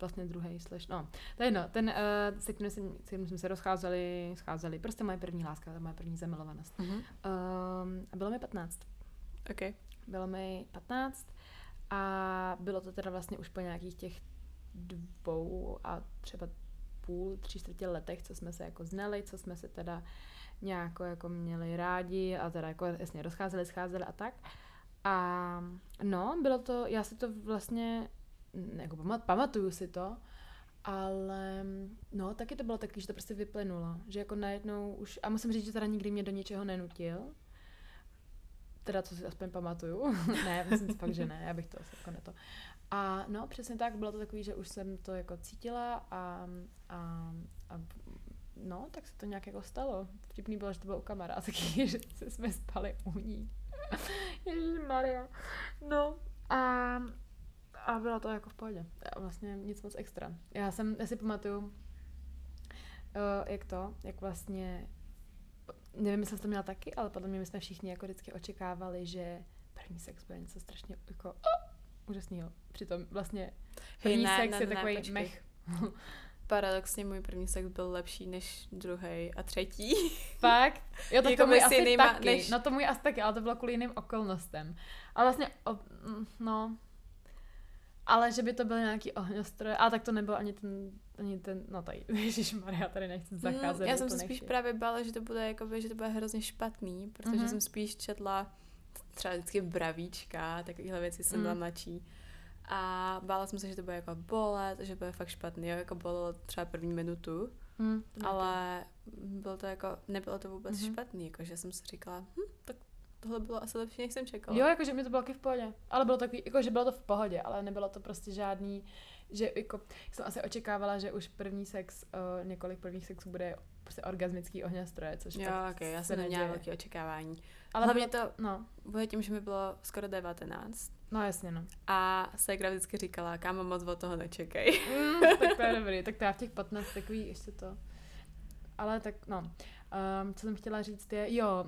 Speaker 2: vlastně druhý slash, no, to je jedno, ten, uh, se kterým, jsem, se kterým jsme se rozcházeli, scházeli, prostě moje první láska, moje první zamilovanost.
Speaker 1: Mm-hmm.
Speaker 2: Um, a bylo mi 15.
Speaker 1: OK.
Speaker 2: Bylo mi 15 a bylo to teda vlastně už po nějakých těch dvou a třeba půl, tři čtvrtě letech, co jsme se jako znali, co jsme se teda nějak jako měli rádi a teda jako jasně rozcházeli, scházeli a tak. A no, bylo to, já si to vlastně, jako pamat, pamatuju si to, ale no, taky to bylo taky, že to prostě vyplynulo, že jako najednou už, a musím říct, že teda nikdy mě do ničeho nenutil, teda co si aspoň pamatuju, ne, myslím si fakt, že ne, já bych to asi jako neto. A no, přesně tak, bylo to takový, že už jsem to jako cítila a, a, a no, tak se to nějak jako stalo. Vtipný bylo, že to bylo u kamarádky, že jsme spali u ní. Maria. No a, a bylo to jako v pohodě. A vlastně nic moc extra. Já jsem, já si pamatuju, uh, jak to, jak vlastně, nevím, jestli jsem to měla taky, ale podle mě my jsme všichni jako vždycky očekávali, že první sex bude něco strašně jako oh, úžasného. Přitom vlastně první
Speaker 1: ne,
Speaker 2: sex
Speaker 1: ne,
Speaker 2: je
Speaker 1: ne,
Speaker 2: takový
Speaker 1: počkej.
Speaker 2: mech.
Speaker 1: Paradoxně můj první sex byl lepší než druhý a třetí.
Speaker 2: Fakt? Jo, to,
Speaker 1: Jako
Speaker 2: to můj asi
Speaker 1: jinýma,
Speaker 2: taky.
Speaker 1: než-
Speaker 2: No to můj asi taky, ale to bylo kvůli jiným okolnostem. A vlastně, o, no, ale že by to byl nějaký ohňostroj, a tak to nebyl ani ten, ani ten, no tady, Ježíš Maria, tady nechci zacházet.
Speaker 1: Mm, já jsem se spíš
Speaker 2: nechci.
Speaker 1: právě bála, že to bude jakoby, že to bude hrozně špatný, protože
Speaker 2: Mhm.
Speaker 1: mm-hmm. jsem spíš četla třeba vždycky bravíčka, takovéhle věci jsem byla
Speaker 2: Mm.
Speaker 1: mladší. A bála jsem se, že to bude jako bolet, že bude fakt špatný, jo, jako bolelo třeba první minutu,
Speaker 2: taky.
Speaker 1: ale bylo to jako, nebylo to vůbec
Speaker 2: Mhm.
Speaker 1: mm-hmm. špatný, jakože jsem si říkala, hm, tak tohle bylo asi lepší, než jsem čekala.
Speaker 2: Jo, jakože mi to bylo taky v pohodě. Ale bylo takový, jakože bylo to v pohodě, ale nebylo to prostě žádný, že jako, jsem asi očekávala, že už první sex, uh, několik prvních sexů bude prostě orgasmický ohňostroje, což
Speaker 1: Jo,
Speaker 2: fakt
Speaker 1: ok, já
Speaker 2: se
Speaker 1: jsem neměla velké očekávání.
Speaker 2: Ale
Speaker 1: Hlavně
Speaker 2: bylo,
Speaker 1: to
Speaker 2: no,
Speaker 1: bude tím, že mi bylo skoro 19.
Speaker 2: no jasně, no.
Speaker 1: A Segra vždycky říkala, kámo, moc od toho nečekej.
Speaker 2: Mm, tak to je dobrý, tak to já v těch 15 takový ještě to. Ale tak, no. Um, co jsem chtěla říct je, jo,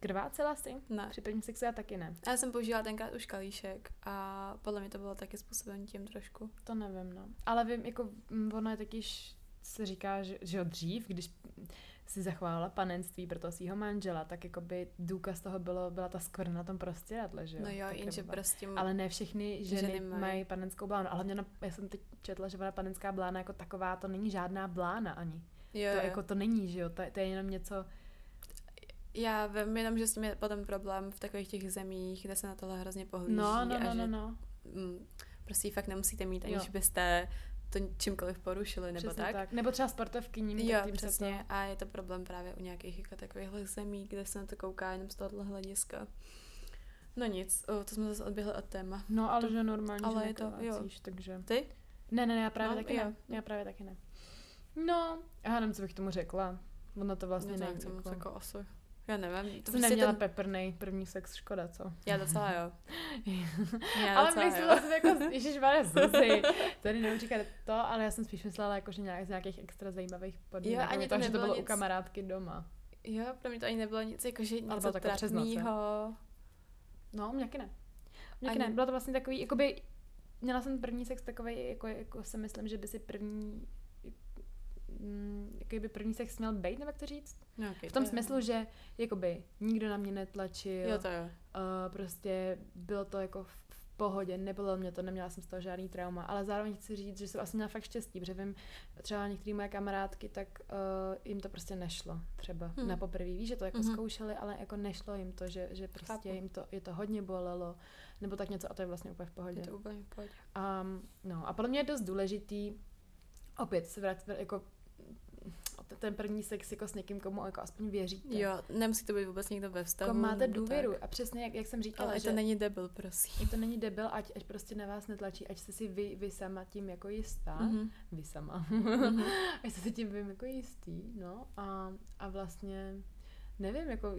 Speaker 2: krvácela jsi?
Speaker 1: Ne.
Speaker 2: Při prvním sexu já taky ne.
Speaker 1: Já jsem používala tenkrát už kalíšek a podle mě to bylo taky způsoben tím trošku.
Speaker 2: To nevím, no. Ale vím, jako mm, ono je takyž, se říká, že, že dřív, když si zachvála panenství pro toho svého manžela, tak jako by důkaz toho bylo, byla ta skvrna na tom prostěradle, že jo?
Speaker 1: No jo, jenže prostě...
Speaker 2: Ale ne všechny ženy,
Speaker 1: Ženy mají.
Speaker 2: mají panenskou blánu. A hlavně, na, já jsem teď četla, že ona panenská blána jako taková, to není žádná blána ani.
Speaker 1: jo,
Speaker 2: To
Speaker 1: jo.
Speaker 2: jako to není, že jo? To, to je jenom něco,
Speaker 1: Já vím jenom, že s tím je potom problém v takových těch zemích, kde se na tohle hrozně pohlíží.
Speaker 2: no, no,
Speaker 1: a
Speaker 2: no,
Speaker 1: že,
Speaker 2: no, no.
Speaker 1: Mm, prostě fakt nemusíte mít,
Speaker 2: Jo.
Speaker 1: aniž byste to čímkoliv porušili, nebo
Speaker 2: Přesně
Speaker 1: tak.
Speaker 2: tak. Nebo třeba sportovkyním,
Speaker 1: Jo,
Speaker 2: tak tím
Speaker 1: přesně.
Speaker 2: se to...
Speaker 1: A je to problém právě u nějakých jako takovýchhle zemí, kde se na to kouká jenom z tohohle hlediska. No nic, o, to jsme zase odběhli od téma.
Speaker 2: No, ale
Speaker 1: To-
Speaker 2: že normálně,
Speaker 1: ale
Speaker 2: že
Speaker 1: je to- jo.
Speaker 2: takže...
Speaker 1: Ty?
Speaker 2: Ne, ne, ne, já právě
Speaker 1: No,
Speaker 2: taky
Speaker 1: jo.
Speaker 2: ne. Já právě taky ne. No, já nevím, co bych tomu řekla. Ono to vlastně není.
Speaker 1: nechce moc
Speaker 2: Jako...
Speaker 1: jako. Já nevím. To
Speaker 2: To
Speaker 1: prostě
Speaker 2: neměla
Speaker 1: ten...
Speaker 2: peprnej první sex, škoda, co?
Speaker 1: Já docela jo. Já
Speaker 2: ale
Speaker 1: docela
Speaker 2: myslela
Speaker 1: jo.
Speaker 2: jsem jako, ježišmarja, Zuzi, tady nebudu říkat to, ale já jsem spíš myslela jako, že nějak z nějakých extra zajímavých podmínek.
Speaker 1: Jo, ani to
Speaker 2: to, že to bylo u
Speaker 1: nic-
Speaker 2: kamarádky doma.
Speaker 1: Jo, pro mě to ani nebylo nic, něco
Speaker 2: přes noc, jo?
Speaker 1: trapnýho.
Speaker 2: No, mě ne. Mě
Speaker 1: Ani-
Speaker 2: ne. Bylo to vlastně takový, jakoby, měla jsem první sex takový, jako, jako si myslím, že by si první, jaký by první sex měl být, nebo jak to říct?
Speaker 1: No, okay,
Speaker 2: V tom
Speaker 1: to je-
Speaker 2: smyslu, že jakoby nikdo na mě netlačil,
Speaker 1: Jo, to jo.
Speaker 2: uh, prostě bylo to jako v, pohodě, nebylo mě to, neměla jsem z toho žádný trauma, ale zároveň chci říct, že jsem asi měla fakt štěstí, protože vím, třeba některé moje kamarádky, tak uh, jim to prostě nešlo třeba
Speaker 1: Hmm.
Speaker 2: na poprvé, víš, že to jako hmm. zkoušeli, ale jako nešlo jim to, že, že prostě
Speaker 1: Chápu.
Speaker 2: jim to, je to hodně bolelo, nebo tak něco a to je vlastně úplně v pohodě.
Speaker 1: Je to úplně v pohodě.
Speaker 2: Um, no a podle mě je dost důležitý opět se vrátit jako ten první sex jako s někým, komu jako aspoň věříte.
Speaker 1: Jo, nemusí to být vůbec někdo ve vztahu.
Speaker 2: Jako máte důvěru
Speaker 1: Tak.
Speaker 2: a přesně jak, jak jsem říkala,
Speaker 1: Ale
Speaker 2: že
Speaker 1: to není debil, prosím.
Speaker 2: to není debil, ať, ať prostě na vás netlačí, ať jste si vy, vy sama tím jako jistá, mm-hmm.
Speaker 1: Mhm.
Speaker 2: vy sama,
Speaker 1: Mhm.
Speaker 2: ať jste si tím vy jako jistý, no a, a vlastně nevím, jako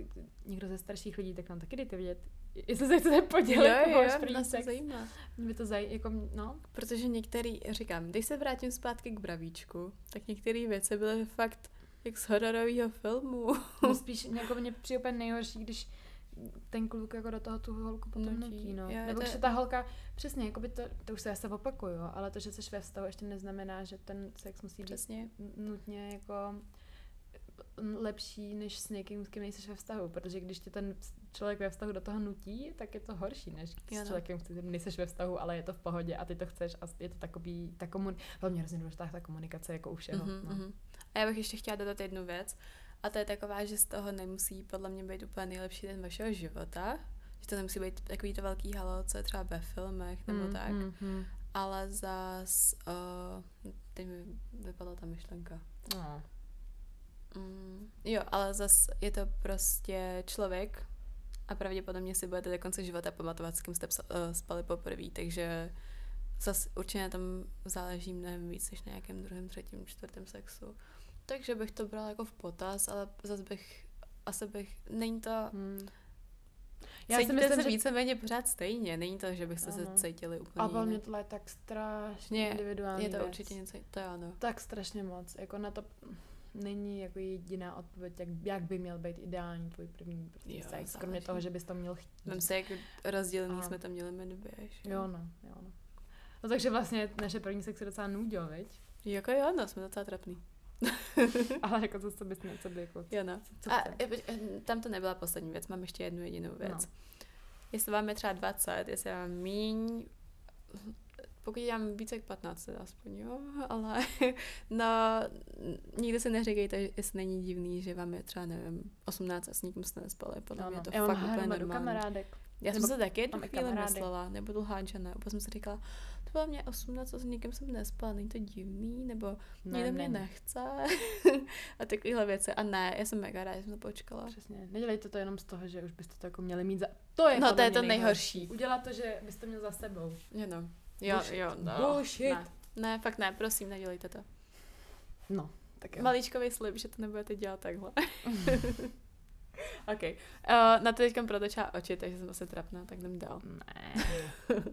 Speaker 2: někdo ze starších lidí, tak nám taky dejte vědět, jestli se chcete podělit
Speaker 1: jo, jo,
Speaker 2: první
Speaker 1: nás to
Speaker 2: sex.
Speaker 1: zajímá.
Speaker 2: Mě by to zaj, jako, no,
Speaker 1: Protože některý, říkám, když se vrátím zpátky k Bravíčku, tak některé věci byly fakt jak z hororového filmu.
Speaker 2: no spíš jako mě přijde úplně nejhorší, když ten kluk jako do toho tu holku potom
Speaker 1: Nutí.
Speaker 2: nutí, no.
Speaker 1: Jo,
Speaker 2: Nebo
Speaker 1: to
Speaker 2: se ta holka, přesně, jako by to, to už se já se opakuju, ale to, že jsi ve vztahu, ještě neznamená, že ten sex musí být
Speaker 1: Přesně.
Speaker 2: nutně jako lepší, než s někým, s kým nejsi ve vztahu, protože když tě ten člověk ve vztahu do toho nutí, tak je to horší, než
Speaker 1: Jo,
Speaker 2: s
Speaker 1: no.
Speaker 2: člověkem, s kterým nejsi ve vztahu, ale je to v pohodě a ty to chceš a je to takový, ta komun... hlavně hrozně důležitá ta komunikace jako u všeho.
Speaker 1: Mhm,
Speaker 2: no.
Speaker 1: mhm. A já bych ještě chtěla dodat jednu věc. A to je taková, že z toho nemusí podle mě být úplně nejlepší den vašeho života. Že to nemusí být takový to velký halo, co je třeba ve filmech nebo
Speaker 2: Mm,
Speaker 1: tak.
Speaker 2: mm.
Speaker 1: Ale zas, uh, teď mi vypadla ta myšlenka.
Speaker 2: No.
Speaker 1: Mm, jo, ale zas je to prostě člověk a pravděpodobně si budete do konce života pamatovat, s kým jste psa, uh, spali poprvé, takže zas určitě tom záleží mnohem víc než na nějakém druhém, třetím, čtvrtém sexu. Takže bych to brala jako v potaz, ale zase bych, asi bych, není to,
Speaker 2: Hmm.
Speaker 1: já
Speaker 2: si myslím,
Speaker 1: se
Speaker 2: že...
Speaker 1: víceméně pořád stejně, není to, že byste se
Speaker 2: Ano.
Speaker 1: cítili úplně
Speaker 2: A podle mě tohle je tak strašně individuální
Speaker 1: Je to
Speaker 2: věc.
Speaker 1: určitě něco, to je ano.
Speaker 2: Tak strašně moc. Jako na to není jako jediná odpověď, jak, jak by měl být ideální tvůj první prostě
Speaker 1: Jo,
Speaker 2: sex. Kromě toho, že bys to měl chtít.
Speaker 1: Vem se, jak rozdělený
Speaker 2: A-
Speaker 1: jsme tam měli my že?
Speaker 2: Jo, no, jo, no. No takže vlastně naše první sex je docela nudil, viď?
Speaker 1: Jako jo, no, jsme docela trapný.
Speaker 2: Ale jako to, co bys měl, co by jako...
Speaker 1: Jo, no.
Speaker 2: Co
Speaker 1: A
Speaker 2: chceš?
Speaker 1: e, e, tam to nebyla poslední věc, mám ještě jednu jedinou věc.
Speaker 2: No.
Speaker 1: Jestli vám je třeba 20, jestli vám míň, pokud mám více jak 15, teda aspoň jo, ale no, nikdy se neříkejte, jestli není divný, že vám je třeba, nevím, 18 a s nikým jste nespali, podle
Speaker 2: No,
Speaker 1: mě je to
Speaker 2: Já
Speaker 1: fakt úplně normální.
Speaker 2: kamarádek.
Speaker 1: Já jsem se taky jednu
Speaker 2: máme
Speaker 1: chvíli myslela, nebudu ne. Úplně jsem si říkala, to bylo mě 18 a s nikým jsem nespala, není to divný, nebo
Speaker 2: Ne,
Speaker 1: nikdo mě
Speaker 2: není.
Speaker 1: nechce a takovéhle věci. A ne, já jsem mega ráda, že jsem to počkala.
Speaker 2: Přesně. Nedělejte to jenom z toho, že už byste to jako měli mít za... To je
Speaker 1: No, to je to nejhorší.
Speaker 2: Udělat to, že byste měl za sebou.
Speaker 1: Jo, no. Jo,
Speaker 2: Bullshit.
Speaker 1: jo, no.
Speaker 2: Bullshit.
Speaker 1: Ne. ne, fakt ne, prosím, nedělejte to.
Speaker 2: No, tak jo.
Speaker 1: Malíčkový slib, že to nebudete dělat takhle. OK. Uh, na to teďka protočila oči, takže jsem asi trapná, tak jdem dál.
Speaker 2: Ne.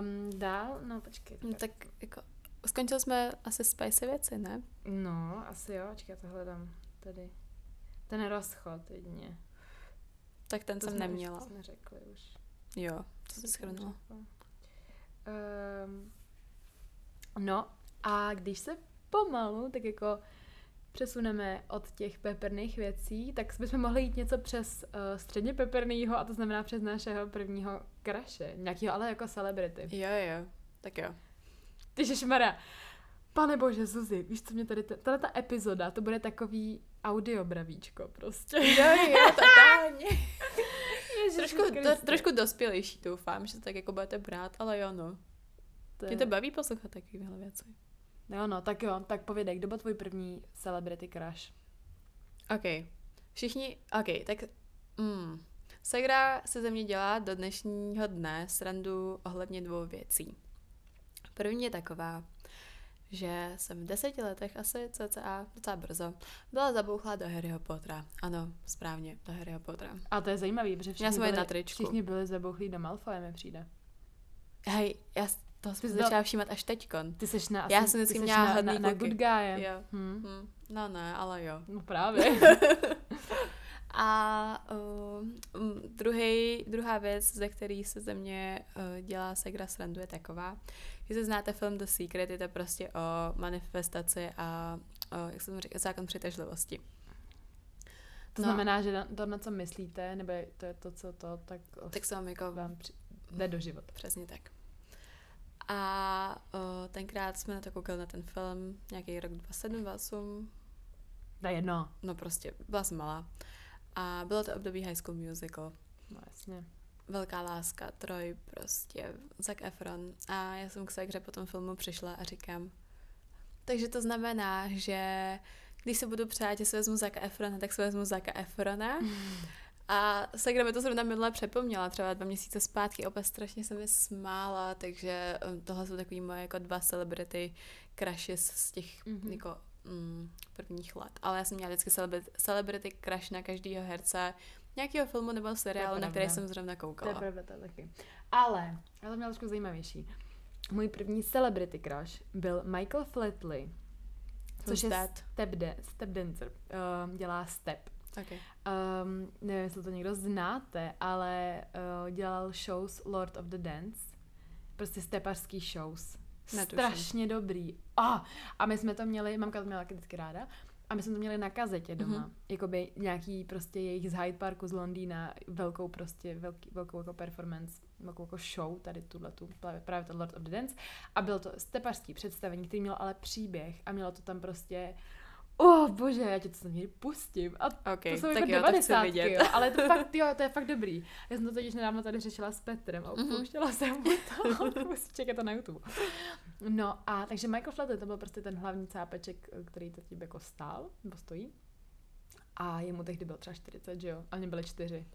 Speaker 2: um, dál? No, počkej.
Speaker 1: No, tak jako, skončili jsme asi spicy věci, ne?
Speaker 2: No, asi jo, počkej, já to hledám tady. Ten rozchod jedině.
Speaker 1: Tak ten
Speaker 2: To
Speaker 1: jsem neměla.
Speaker 2: Už, to jsme řekli už.
Speaker 1: Jo, to schrnula.
Speaker 2: řekla. Um, no a když se pomalu, tak jako přesuneme od těch peprných věcí, tak bychom mohli jít něco přes uh, středně peprnýho a to znamená přes našeho prvního kraše. Nějakýho ale jako celebrity.
Speaker 1: Jo, jo, tak jo.
Speaker 2: Ty šmara. Pane bože, Zuzi, víš, co mě tady, ta, ta epizoda, to bude takový audio bravíčko prostě.
Speaker 1: Jo, jo, totálně.
Speaker 2: Ježiši
Speaker 1: trošku, to, trošku dospělejší, doufám, že to tak jako budete brát, ale jo, no.
Speaker 2: To
Speaker 1: Mě to baví poslouchat takovéhle věci.
Speaker 2: Jo, no, tak jo, tak povědej, kdo byl tvůj první celebrity crush?
Speaker 1: OK. Všichni, OK, tak mm, Segra se ze mě dělá do dnešního dne srandu ohledně dvou věcí. První je taková, že jsem v deseti letech asi cca, docela brzo, byla zabouchlá do Harryho Pottera. Ano, správně, do Harryho Pottera.
Speaker 2: A to je zajímavý, protože všichni,
Speaker 1: Já jsem
Speaker 2: byli,
Speaker 1: na tričku.
Speaker 2: všichni byli zabouchlí do Malfoje, mi přijde.
Speaker 1: Hej, já toho jsem
Speaker 2: jsi
Speaker 1: si začala všímat až teďkon.
Speaker 2: Ty seš na,
Speaker 1: Já jsem vždycky
Speaker 2: seš
Speaker 1: měla
Speaker 2: na, na, na good guy.
Speaker 1: Jo.
Speaker 2: Hm.
Speaker 1: Hm, no ne, ale jo.
Speaker 2: No právě.
Speaker 1: A uh, druhý, druhá věc, ze který se ze mě uh, dělá Segra srandu, je taková, se znáte film The Secret, je to prostě o manifestaci a o, jak jsem říkala, zákon přitažlivosti.
Speaker 2: To
Speaker 1: No.
Speaker 2: znamená, že na, to, na co myslíte, nebo to je to, co to, tak,
Speaker 1: Tak se vám jako
Speaker 2: vám při, jde do života.
Speaker 1: Přesně tak. A uh, tenkrát jsme na to koukali na ten film, nějaký rok 27, 28,
Speaker 2: To je jedno.
Speaker 1: no prostě, byla jsem malá. A bylo to období High School Musical.
Speaker 2: No jasně.
Speaker 1: Velká láska, Troj, prostě, Zac Efron. A já jsem k Segře po tom filmu přišla a říkám, takže to znamená, že když se budu přát, že si vezmu Zaka Efrona, tak si vezmu Zaka Efrona. A Segra mi to zrovna minule přepomněla, třeba dva měsíce zpátky, opět strašně se mi smála, takže um, tohle jsou takový moje jako dva celebrity crushes z těch
Speaker 2: Mhm.
Speaker 1: jako mm, prvních let. Ale já jsem měla vždycky celebrity, celebrity crush na každého herce, nějakého filmu nebo seriálu, na který jsem zrovna koukala.
Speaker 2: To je pravda, to taky. Ale, to měla trošku zajímavější. Můj první celebrity crush byl Michael Flatley, což je step, de, step dancer. Uh, dělá step.
Speaker 1: Okay.
Speaker 2: Um, nevím, jestli to někdo znáte, ale uh, dělal shows Lord of the Dance. Prostě stepařský shows. Netuším. Strašně dobrý. Oh, a my jsme to měli, mamka to měla vždycky ráda, a my jsme to měli na kazetě doma. Mm-hmm. Jakoby nějaký prostě jejich z Hyde Parku z Londýna, velkou prostě, velký, velkou jako performance, velkou jako show, tady tuhle tu, právě to Lord of the Dance. A bylo to stepařský představení, který měl ale příběh a mělo to tam prostě oh bože, já tě to někdy pustím. A
Speaker 1: okay,
Speaker 2: to jsou
Speaker 1: tak
Speaker 2: jako
Speaker 1: jo,
Speaker 2: 90, jo, ale to fakt, jo, to je fakt dobrý. Já jsem to totiž nedávno tady řešila s Petrem a mm-hmm. pouštěla jsem mu to, musí čekat to na YouTube. No a takže Michael Flatley, to byl prostě ten hlavní cápeček, který to tím jako stál, nebo stojí. A jemu tehdy bylo třeba 40, že jo? A mě byly čtyři.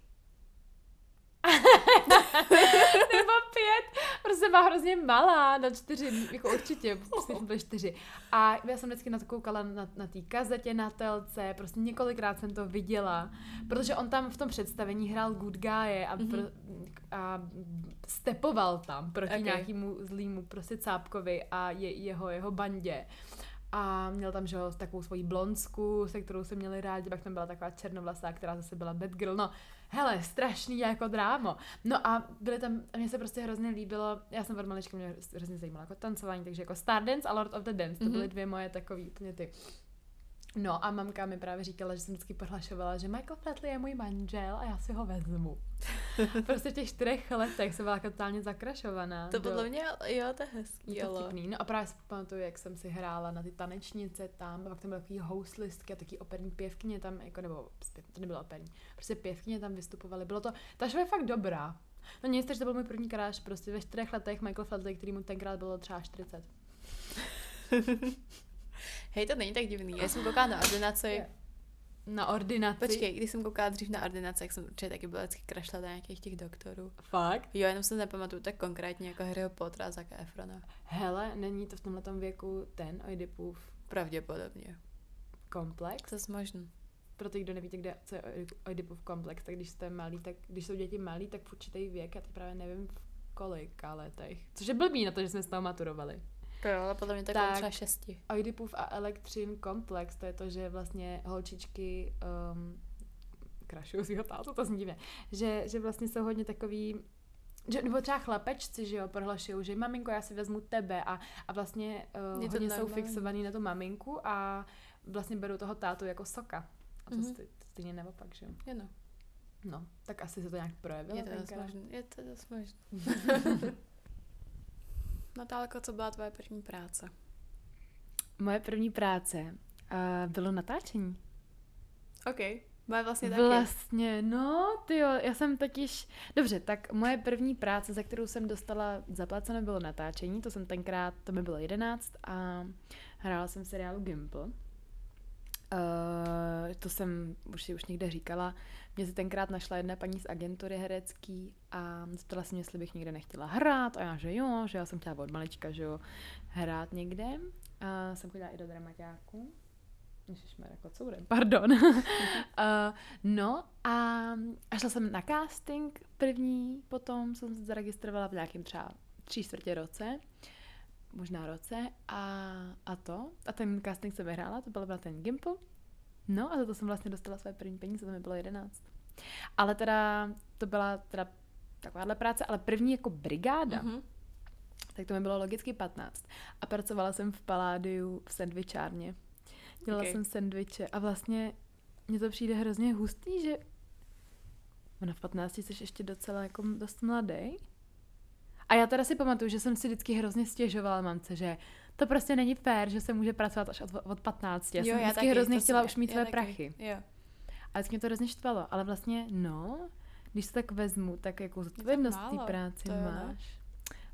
Speaker 2: Nebo pět. Prostě byla hrozně malá, na čtyři, jako určitě, prostě byli čtyři. A já jsem vždycky na to koukala na, na té kazetě, na telce, prostě několikrát jsem to viděla, protože on tam v tom představení hrál good guy a, mm-hmm. pr- a stepoval tam proti okay. nějakému zlýmu prostě cápkovi a je, jeho, jeho bandě. A měl tam, že takovou svoji blonsku, se kterou se měli rádi, pak tam byla taková černovlasá, která zase byla bad girl. No, hele, strašný jako drámo. No a byly tam, a mně se prostě hrozně líbilo, já jsem od malička mě hrozně zajímala jako tancování, takže jako Stardance a Lord of the Dance, to byly dvě moje takový úplně ty No a mamka mi právě říkala, že jsem vždycky prohlašovala, že Michael Flatley je můj manžel a já si ho vezmu. prostě v těch čtyřech letech jsem byla totálně zakrašovaná.
Speaker 1: To podle mě, jo, to je hezký,
Speaker 2: je to vtipný. No a právě si pamatuju, jak jsem si hrála na ty tanečnice tam, pak tam byly takový houslistky a taky operní pěvkyně tam, jako, nebo to nebylo operní, prostě pěvkyně tam vystupovaly. Bylo to, ta show je fakt dobrá. No nic, že to byl můj první kráš, prostě ve čtyřech letech Michael Flatley, který mu tenkrát bylo třeba 40.
Speaker 1: Hej, to není tak divný. Já jsem koukala na ordinaci.
Speaker 2: Na ordinaci?
Speaker 1: Počkej, když jsem koukala dřív na ordinaci, jak jsem určitě taky byla vždycky krašla na nějakých těch doktorů.
Speaker 2: Fakt?
Speaker 1: Jo, jenom se nepamatuju tak konkrétně jako Harryho Pottera a Zaka Efrona.
Speaker 2: Hele, není to v tomhle věku ten Oedipův?
Speaker 1: Pravděpodobně.
Speaker 2: Komplex?
Speaker 1: To je možné.
Speaker 2: Pro ty, kdo nevíte, kde je Oedipův komplex, tak když jste malí, tak když jsou děti malí, tak v určitý věk, já teď právě nevím v kolika letech. Což je blbý na to, že jsme z toho maturovali.
Speaker 1: To jo, ale podle mě tak, třeba šesti.
Speaker 2: Oedipův a elektřin komplex, to je to, že vlastně holčičky um, krašují svýho tátu, to zní divně, že, že vlastně jsou hodně takový že, nebo třeba chlapečci, že jo, prohlašují, že maminko, já si vezmu tebe a, a vlastně uh, hodně jsou fixovaný na tu maminku a vlastně berou toho tátu jako soka. A to mm-hmm. stejně naopak, že jo.
Speaker 1: Je no.
Speaker 2: No, tak asi se to nějak projevilo.
Speaker 1: Je to dost možné. Je to dost možné. Natálko, co byla tvoje první práce?
Speaker 2: Moje první práce uh, bylo natáčení.
Speaker 1: OK. Moje vlastně taky.
Speaker 2: Vlastně, no, ty jo, já jsem totiž... Dobře, tak moje první práce, za kterou jsem dostala zaplaceno, bylo natáčení. To jsem tenkrát, to mi bylo jedenáct a hrála jsem v seriálu Gimple. Uh, to jsem už už někde říkala. Mě se tenkrát našla jedna paní z agentury herecký a zeptala se mě, jestli bych někde nechtěla hrát a já, že jo, že já jsem chtěla od malička, že jo, hrát někde. A jsem chodila i do dramaťáku. Ježišmar, jako co budem, pardon. uh, no a, a šla jsem na casting první, potom jsem se zaregistrovala v nějakém třeba tři čtvrtě roce možná roce a, a to. A ten casting jsem vyhrála, to byl na ten Gimple. No a za to jsem vlastně dostala své první peníze, to mi bylo 11. Ale teda, to byla teda takováhle práce, ale první jako brigáda, mm-hmm. tak to mi bylo logicky 15. A pracovala jsem v Paládiu v sendvičárně. Dělala okay. jsem sendviče a vlastně mně to přijde hrozně hustý, že ona v 15 jsi ještě docela jako dost mladý. A já teda si pamatuju, že jsem si vždycky hrozně stěžovala mamce, že to prostě není fér, že se může pracovat až od, od 15. Já jo, jsem já vždycky taky, hrozně chtěla už mít své prachy.
Speaker 1: Jo.
Speaker 2: A vždycky mě to hrozně štvalo, ale vlastně no, když se tak vezmu, tak jako zodpovědnost té práci máš.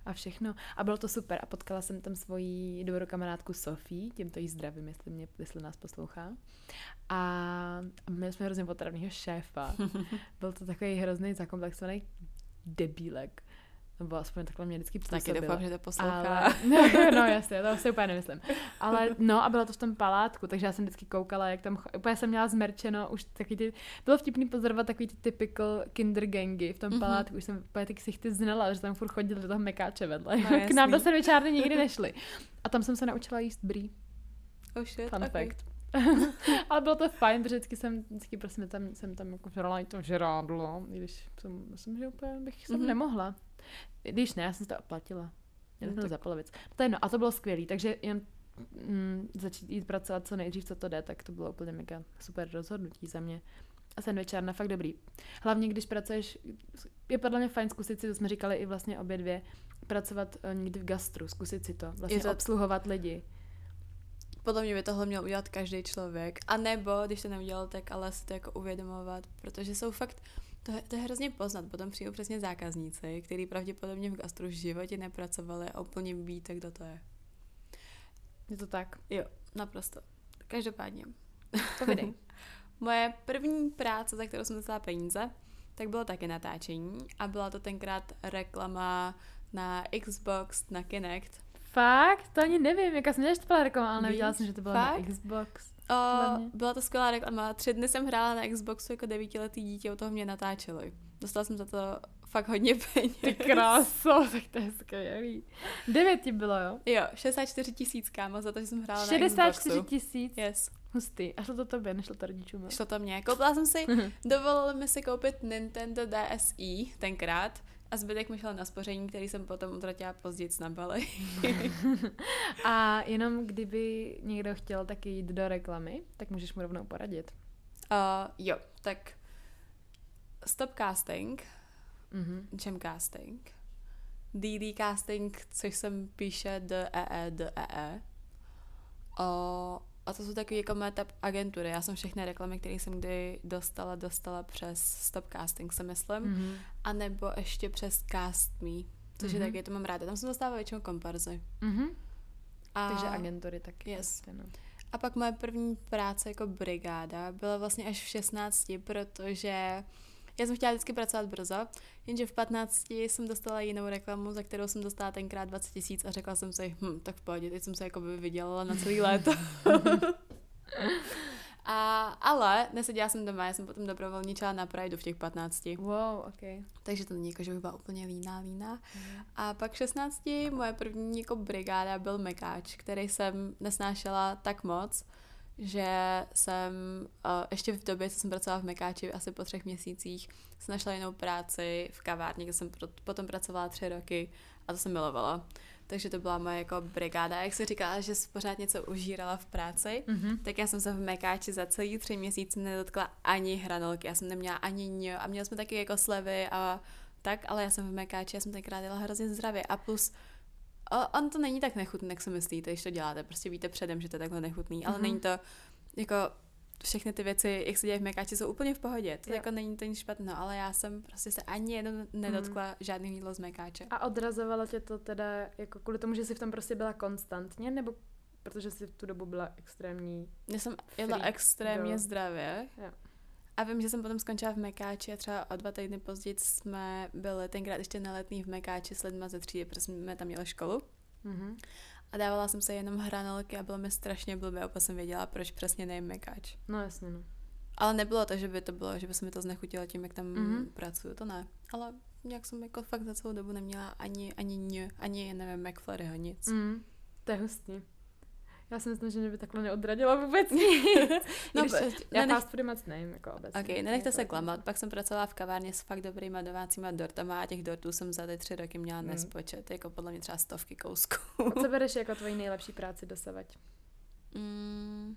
Speaker 2: A všechno. A bylo to super. A potkala jsem tam svoji dobrou kamarádku Sofii, tímto jí zdravím, jestli, mě, jestli nás poslouchá. A měli jsme hrozně potravného šéfa. Byl to takový hrozný zakomplexovaný debílek nebo aspoň takhle mě vždycky
Speaker 1: Taky
Speaker 2: působilo.
Speaker 1: doufám, že to poslouchá.
Speaker 2: Ale, no jasně, to si úplně nemyslím. Ale no a bylo to v tom palátku, takže já jsem vždycky koukala, jak tam, úplně jsem měla zmerčeno, už taky ty, bylo vtipný pozorovat takový ty typical kinder gangy v tom
Speaker 1: Mhm.
Speaker 2: palátku, už jsem úplně ty ksichty znala, že tam furt chodili do toho mekáče vedle.
Speaker 1: No,
Speaker 2: K nám do sedmičárny nikdy nešli. A tam jsem se naučila jíst brie,
Speaker 1: Oh shit,
Speaker 2: fun
Speaker 1: okay.
Speaker 2: fact. Ale bylo to fajn, protože vždycky jsem, vždycky prostě tam, jsem tam jako žrala i to žrádlo, i když jsem, myslím, že úplně bych jsem
Speaker 1: Mhm.
Speaker 2: nemohla. Když ne, já jsem si to oplatila. Jenom
Speaker 1: No
Speaker 2: to
Speaker 1: tak-
Speaker 2: za polovic. No to je jedno, a to bylo skvělé, takže jen mm, začít jít pracovat co nejdřív, co to jde, tak to bylo úplně mega super rozhodnutí za mě. A sandvičárna fakt dobrý. Hlavně, když pracuješ, je podle mě fajn zkusit si, to jsme říkali i vlastně obě dvě, pracovat eh, někdy v gastru, zkusit si to, vlastně
Speaker 1: Je to-
Speaker 2: obsluhovat lidi.
Speaker 1: Podle mě by tohle měl udělat každý člověk. A nebo, když to neudělal, tak ale si to jako uvědomovat, protože jsou fakt, to je, to je hrozně poznat. Potom přijdou přesně zákazníci, kteří pravděpodobně v gastru v životě nepracovali a úplně víte, kdo to je.
Speaker 2: Je to tak.
Speaker 1: Jo, naprosto. Každopádně.
Speaker 2: Povídej.
Speaker 1: Moje první práce, za kterou jsem dostala peníze, tak bylo taky natáčení a byla to tenkrát reklama na Xbox, na Kinect.
Speaker 2: Fakt? To ani nevím, jaká jsem byla reklama, ale nevěděla jsem, že to bylo
Speaker 1: Fakt?
Speaker 2: na Xbox.
Speaker 1: O, byla to skvělá reklama. Tři dny jsem hrála na Xboxu jako devítiletý dítě, u toho mě natáčeli. Dostala jsem za to fakt hodně peněz.
Speaker 2: Ty kráso, tak to je skvělý. Devět ti bylo, jo?
Speaker 1: Jo, 64 tisíc, kámo, za to, že jsem hrála na
Speaker 2: 64
Speaker 1: Xboxu.
Speaker 2: tisíc.
Speaker 1: Yes,
Speaker 2: Hustý. A šlo to tobě, nešlo to rodičům.
Speaker 1: šlo to mě. Koupila jsem si, dovolili mi si koupit Nintendo DSi tenkrát a zbytek mi šel na spoření, který jsem potom utratila později na Bali.
Speaker 2: A jenom kdyby někdo chtěl taky jít do reklamy, tak můžeš mu rovnou poradit.
Speaker 1: Uh, jo, tak Stop Casting,
Speaker 2: Mhm.
Speaker 1: Jam Casting, DD Casting, což jsem píše D E E D E a to jsou takové jako meta agentury. Já jsem všechny reklamy, které jsem kdy dostala, dostala přes Stop Casting, se myslím.
Speaker 2: Mhm.
Speaker 1: A nebo ještě přes Cast Me, což
Speaker 2: Mhm.
Speaker 1: je taky, to mám ráda. Tam jsem dostávala většinou komparzy.
Speaker 2: Mhm.
Speaker 1: A,
Speaker 2: Takže agentury taky.
Speaker 1: Yes.
Speaker 2: prostě, no.
Speaker 1: a pak moje první práce jako brigáda byla vlastně až v 16, protože já jsem chtěla vždycky pracovat brzo, jenže v 15 jsem dostala jinou reklamu, za kterou jsem dostala tenkrát 20 tisíc a řekla jsem si, hm, tak v pohodě, teď jsem se jako by vydělala na celý léto. a, ale neseděla jsem doma, já jsem potom dobrovolničila na Prideu v těch 15.
Speaker 2: Wow, ok.
Speaker 1: Takže to není jako, že bych byla úplně líná, líná. A pak v 16 moje první jako brigáda byl mekáč, který jsem nesnášela tak moc, že jsem uh, ještě v době, co jsem pracovala v mekáči, asi po třech měsících, jsem našla jinou práci v kavárně, kde jsem pro, potom pracovala tři roky a to jsem milovala. Takže to byla moje jako brigáda. Jak se říkala, že jsi pořád něco užírala v práci,
Speaker 2: Mhm.
Speaker 1: tak já jsem se v Mekáči za celý tři měsíce nedotkla ani hranolky, já jsem neměla ani ň a měli jsme taky jako slevy a tak, ale já jsem v Mekáči, já jsem tenkrát dělala hrozně zdravě a plus o, on to není tak nechutný, jak si myslíte, když to děláte, prostě víte předem, že to je takhle nechutný, ale
Speaker 2: Mhm.
Speaker 1: není to jako všechny ty věci, jak se děje v Mekáči, jsou úplně v pohodě. To
Speaker 2: Jo.
Speaker 1: jako není to nic špatného, ale já jsem prostě se ani jednou nedotkla mm. žádný jídlo z Mekáče.
Speaker 2: A odrazovalo tě to teda jako kvůli tomu, že jsi v tom prostě byla konstantně, nebo protože jsi v tu dobu byla extrémní?
Speaker 1: Já jsem
Speaker 2: Freak
Speaker 1: extrémně
Speaker 2: girl.
Speaker 1: zdravě.
Speaker 2: Jo.
Speaker 1: A vím, že jsem potom skončila v Mekáči a třeba o dva týdny později jsme byli tenkrát ještě na letní v Mekáči s lidma ze třídy, protože jsme tam měli školu.
Speaker 2: Mhm.
Speaker 1: A dávala jsem se jenom hranolky a bylo mi strašně blbě, a jsem věděla, proč přesně nejím Mekáč.
Speaker 2: No jasně, no.
Speaker 1: Ale nebylo to, že by to bylo, že by se mi to znechutilo tím, jak tam
Speaker 2: Mhm.
Speaker 1: mm-hmm. pracuju, to ne. Ale nějak jsem jako fakt za celou dobu neměla ani, ani ně, ani, nevím, McFlurryho, nic. Mm,
Speaker 2: to je hustý. Já si myslím, že mě by takhle neodradila vůbec nic.
Speaker 1: No,
Speaker 2: Když,
Speaker 1: prostě
Speaker 2: já
Speaker 1: nenech-
Speaker 2: fast foody moc nejím, jako obecně.
Speaker 1: Ok, nenechte se klamat. Pak jsem pracovala v kavárně s fakt dobrýma domácíma dortama a těch dortů jsem za ty tři roky měla
Speaker 2: Mm.
Speaker 1: nespočet. Jako podle mě třeba stovky kousků.
Speaker 2: A co bereš jako tvoji nejlepší práci dosavať?
Speaker 1: Mm,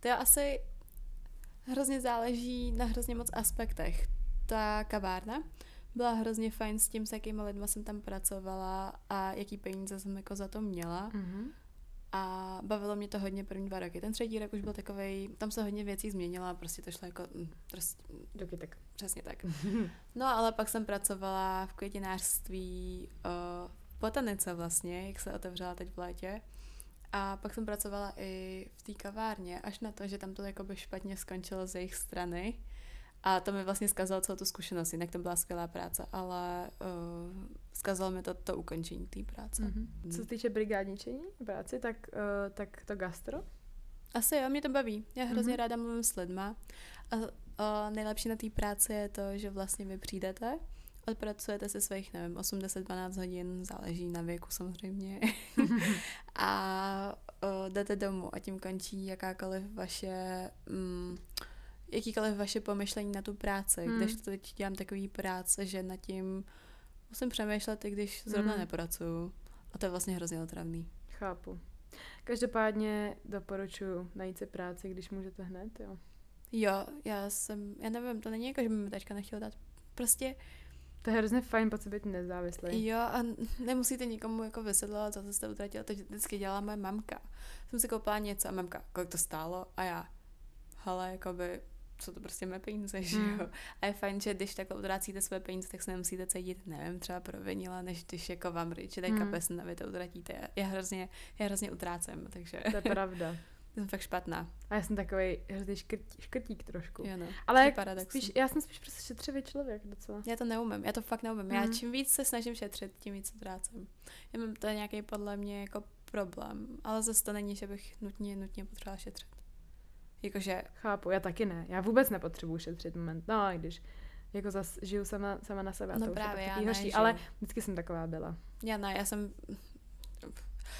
Speaker 1: to je asi hrozně záleží na hrozně moc aspektech. Ta kavárna byla hrozně fajn s tím, s jakými lidma jsem tam pracovala a jaký peníze jsem jako za to měla.
Speaker 2: Mhm.
Speaker 1: A bavilo mě to hodně první dva roky. Ten třetí rok už byl takový, tam se hodně věcí změnilo a prostě to šlo jako, mm, prostě,
Speaker 2: Doky tak.
Speaker 1: přesně tak. No ale pak jsem pracovala v květinářství, uh, v botanice vlastně, jak se otevřela teď v létě. A pak jsem pracovala i v té kavárně, až na to, že tam to jakoby špatně skončilo z jejich strany. A to mi vlastně zkazalo celou tu zkušenost, jinak to byla skvělá práce, ale uh, zkazalo mi to to ukončení té práce.
Speaker 2: Mm-hmm. Co se týče brigádničení práci, tak, uh, tak to gastro?
Speaker 1: Asi jo, mě to baví. Já hrozně mm-hmm. ráda mluvím s lidma. A uh, nejlepší na té práci je to, že vlastně vy přijdete, odpracujete se svých, nevím, 8-10-12 hodin, záleží na věku samozřejmě. a uh, jdete domů a tím končí jakákoliv vaše... Um, jakýkoliv vaše pomyšlení na tu práci, hmm. když to teď dělám takový práce, že nad tím musím přemýšlet, i když zrovna hmm. nepracuju. A to je vlastně hrozně otravný.
Speaker 2: Chápu. Každopádně doporučuji najít si práci, když můžete hned, jo.
Speaker 1: Jo, já jsem, já nevím, to není jako, že by mi teďka nechtěl dát. Prostě
Speaker 2: to je hrozně fajn pocit být nezávislý.
Speaker 1: Jo, a nemusíte nikomu jako vysvětlovat, co jste utratila. To vždycky dělala moje mamka. Jsem si koupila něco a mamka, kolik to stálo? A já, hele, jakoby, co to prostě moje peníze, že hmm. jo. A je fajn, že když takhle utrácíte své peníze, tak se nemusíte cítit, nevím, třeba provinila, než když jako vám dají hmm. kapesn a vy to utratíte. Já hrozně, já hrozně utrácím, takže...
Speaker 2: To je pravda.
Speaker 1: jsem fakt špatná.
Speaker 2: A já jsem takový hrozný škrt, škrtík trošku.
Speaker 1: Jo no,
Speaker 2: Ale spíš, já jsem spíš prostě šetřivý člověk docela.
Speaker 1: Já to neumím, já to fakt neumím. Mm. Já čím víc se snažím šetřit, tím víc utrácím. Já mám to je nějaký podle mě jako problém, ale zase to není, že bych nutně, nutně potřebovala šetřit. Jakože...
Speaker 2: Chápu, já taky ne. Já vůbec nepotřebuji šetřit moment. No, i když jako zas žiju sama, sama na sebe.
Speaker 1: No to právě, já
Speaker 2: ne, ale vždycky jsem taková byla.
Speaker 1: Já ne, já jsem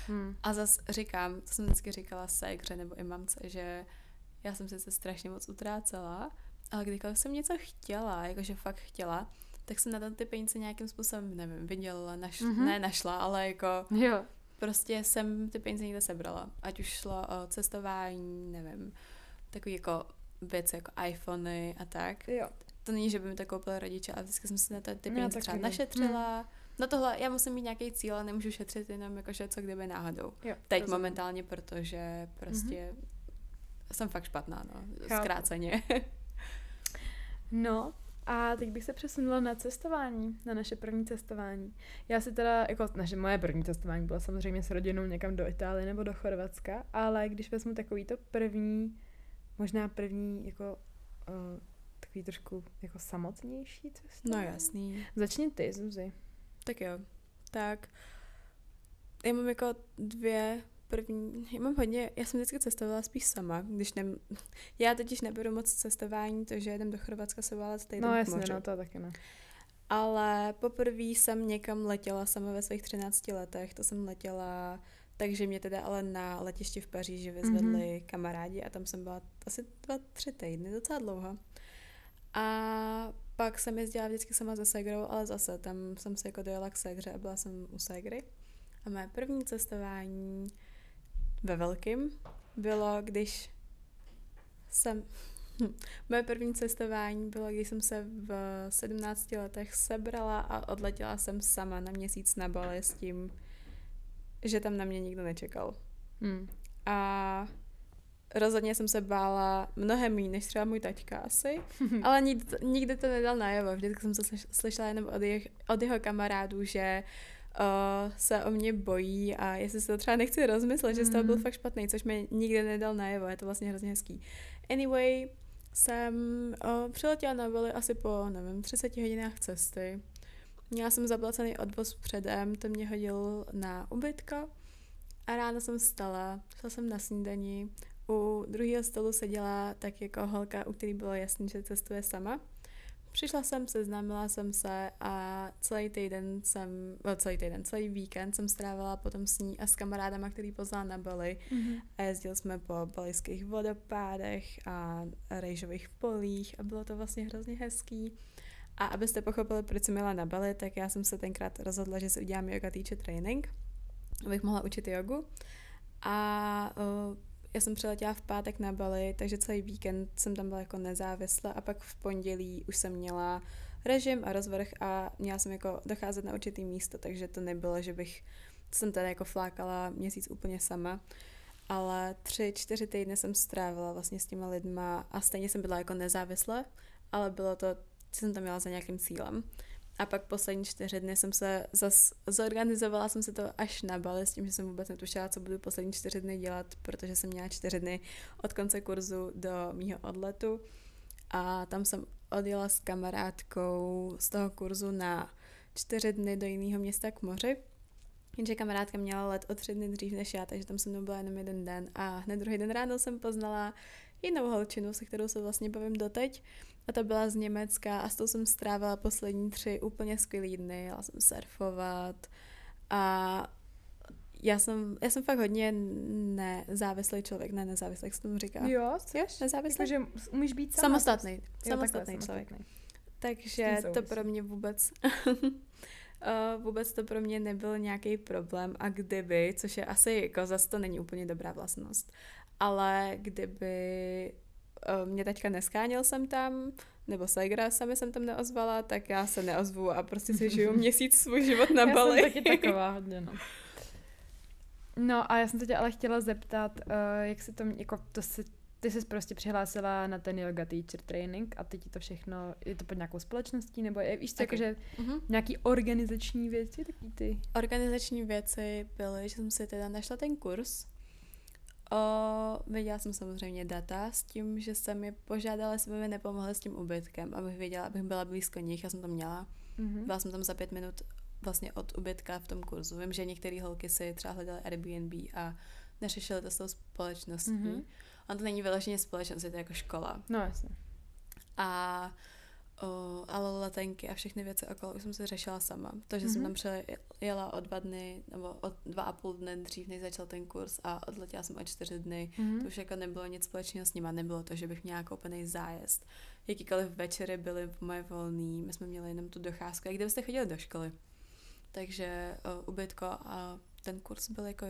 Speaker 1: Hmm. A zase říkám, to jsem vždycky říkala ségře nebo i mamce, že já jsem se strašně moc utrácela, ale kdykoliv jsem něco chtěla, jakože fakt chtěla, tak jsem na to ty peníze nějakým způsobem, nevím, vydělala, naš, mm-hmm. ne našla, ale jako
Speaker 2: jo.
Speaker 1: prostě jsem ty peníze někde sebrala. Ať už šlo o cestování, nevím, takový jako věci jako iPhony a tak.
Speaker 2: Jo.
Speaker 1: To není, že by mi to koupili rodiče, ale vždycky jsem si na to ty peníze třeba našetřila. Hmm No tohle, já musím mít nějaký cíl a nemůžu šetřit jenom jakože co kdyby náhodou.
Speaker 2: Jo,
Speaker 1: Teď rozumím. momentálně, protože prostě mm-hmm. jsem fakt špatná, no, Chápu. zkráceně.
Speaker 2: no, a teď bych se přesunula na cestování, na naše první cestování. Já si teda, jako naše moje první cestování bylo samozřejmě s rodinou někam do Itálie nebo do Chorvatska, ale když vezmu takový to první, možná první jako uh, takový trošku jako samotnější cestování.
Speaker 1: No jasný.
Speaker 2: Začni ty, Zuzi.
Speaker 1: Tak jo. Tak já mám jako dvě první, já mám hodně, já jsem vždycky cestovala spíš sama, když nem, já totiž neberu moc cestování, to, že jedem do Chorvatska se válet týden
Speaker 2: No jasně, no to taky ne.
Speaker 1: Ale poprvé jsem někam letěla sama ve svých 13 letech, to jsem letěla, takže mě teda ale na letišti v Paříži vyzvedli mm-hmm. kamarádi a tam jsem byla asi dva, tři týdny, docela dlouho. A pak jsem jezdila vždycky sama za Segrou, ale zase tam jsem se jako dojela k Segře a byla jsem u Segry. A moje první cestování ve velkým bylo, když jsem... Moje první cestování bylo, když jsem se v 17 letech sebrala a odletěla jsem sama na měsíc na Bali s tím, že tam na mě nikdo nečekal.
Speaker 2: Hmm.
Speaker 1: A rozhodně jsem se bála mnohem méně než třeba můj taťka asi, ale nikdy, nikdy to nedal najevo. Vždycky jsem se slyšela jenom od, jeho, od jeho kamarádů, že uh, se o mě bojí a jestli se to třeba nechci rozmyslet, mm. že z toho byl mm. fakt špatný, což mi nikdy nedal najevo, je to vlastně hrozně hezký. Anyway, jsem uh, přiletěla na Bali asi po, nevím, 30 hodinách cesty. Měla jsem zaplacený odvoz předem, to mě hodil na ubytko a ráno jsem vstala, šla jsem na snídani, u druhého stolu seděla tak jako holka, u který bylo jasný, že cestuje sama. Přišla jsem, seznámila jsem se a celý týden jsem, well, celý týden, celý víkend jsem strávila potom s ní a s kamarádama, který poznala na Bali mm-hmm. a jezdili jsme po balijských vodopádech a rejžových polích a bylo to vlastně hrozně hezký. A abyste pochopili, proč jsem měla na Bali, tak já jsem se tenkrát rozhodla, že si udělám yoga teacher training, abych mohla učit jogu. A uh, já jsem přiletěla v pátek na Bali, takže celý víkend jsem tam byla jako nezávislá a pak v pondělí už jsem měla režim a rozvrh a měla jsem jako docházet na určitý místo, takže to nebylo, že bych, to jsem tady jako flákala měsíc úplně sama, ale tři, čtyři týdny jsem strávila vlastně s těma lidma a stejně jsem byla jako nezávislá, ale bylo to, jsem tam měla za nějakým cílem. A pak poslední čtyři dny jsem se zas zorganizovala jsem se to až na Bali s tím, že jsem vůbec netušila, co budu poslední čtyři dny dělat, protože jsem měla čtyři dny od konce kurzu do mýho odletu. A tam jsem odjela s kamarádkou z toho kurzu na čtyři dny do jiného města k moři. Jenže kamarádka měla let o tři dny dřív než já, takže tam se mnou byla jenom jeden den a hned druhý den ráno jsem poznala jinou holčinu, se kterou se vlastně bavím doteď a to byla z Německa a s tou jsem strávila poslední tři úplně skvělý dny, jela jsem surfovat a já jsem, já jsem fakt hodně nezávislý člověk, ne nezávislý, jak se tomu říká.
Speaker 2: Jo,
Speaker 1: Jo, nezávislý?
Speaker 2: Takže umíš být sama.
Speaker 1: Samostatný,
Speaker 2: Jo,
Speaker 1: samostatný člověk.
Speaker 2: samostatný.
Speaker 1: Takže to pro mě vůbec eh, vůbec to pro mě nebyl nějaký problém a kdyby, což je asi jako zase to není úplně dobrá vlastnost, ale kdyby mě teďka neskáněl jsem tam, nebo Segra sami jsem tam neozvala, tak já se neozvu a prostě si žiju měsíc svůj život na
Speaker 2: já
Speaker 1: Bali.
Speaker 2: jsem taky taková hodně, no. No a já jsem se tě ale chtěla zeptat, uh, jak se to, jako to si, ty jsi prostě přihlásila na ten yoga teacher training a teď ti to všechno, je to pod nějakou společností, nebo je, víš co,
Speaker 1: Taky.
Speaker 2: jakože
Speaker 1: Mhm.
Speaker 2: nějaký organizační věci, taky ty.
Speaker 1: Organizační věci byly, že jsem si teda našla ten kurz. O, viděla jsem samozřejmě data s tím, že jsem mi požádala, jestli by mi nepomohli s tím ubytkem, abych věděla, abych byla blízko nich, já jsem to měla.
Speaker 2: Mhm.
Speaker 1: Byla jsem tam za pět minut vlastně od ubytka v tom kurzu. Vím, že některé holky si třeba hledaly Airbnb a neřešily to s tou společností.
Speaker 2: Mhm.
Speaker 1: Mm-hmm. On to není vyloženě společnost, je to jako škola.
Speaker 2: No jasně.
Speaker 1: A o, ale letenky a všechny věci okolo už jsem si řešila sama. To, že mm-hmm. jsem
Speaker 2: Mhm.
Speaker 1: tam přijela o dva dny, nebo o dva a půl dne dřív, než začal ten kurz a odletěla jsem o čtyři dny.
Speaker 2: Mhm.
Speaker 1: To už jako nebylo nic společného s nima, nebylo to, že bych měla koupený zájezd. Jakýkoliv večery byly moje volný, my jsme měli jenom tu docházku, jak kdybyste chodili do školy. Takže uh, ubytko a ten kurz byl jako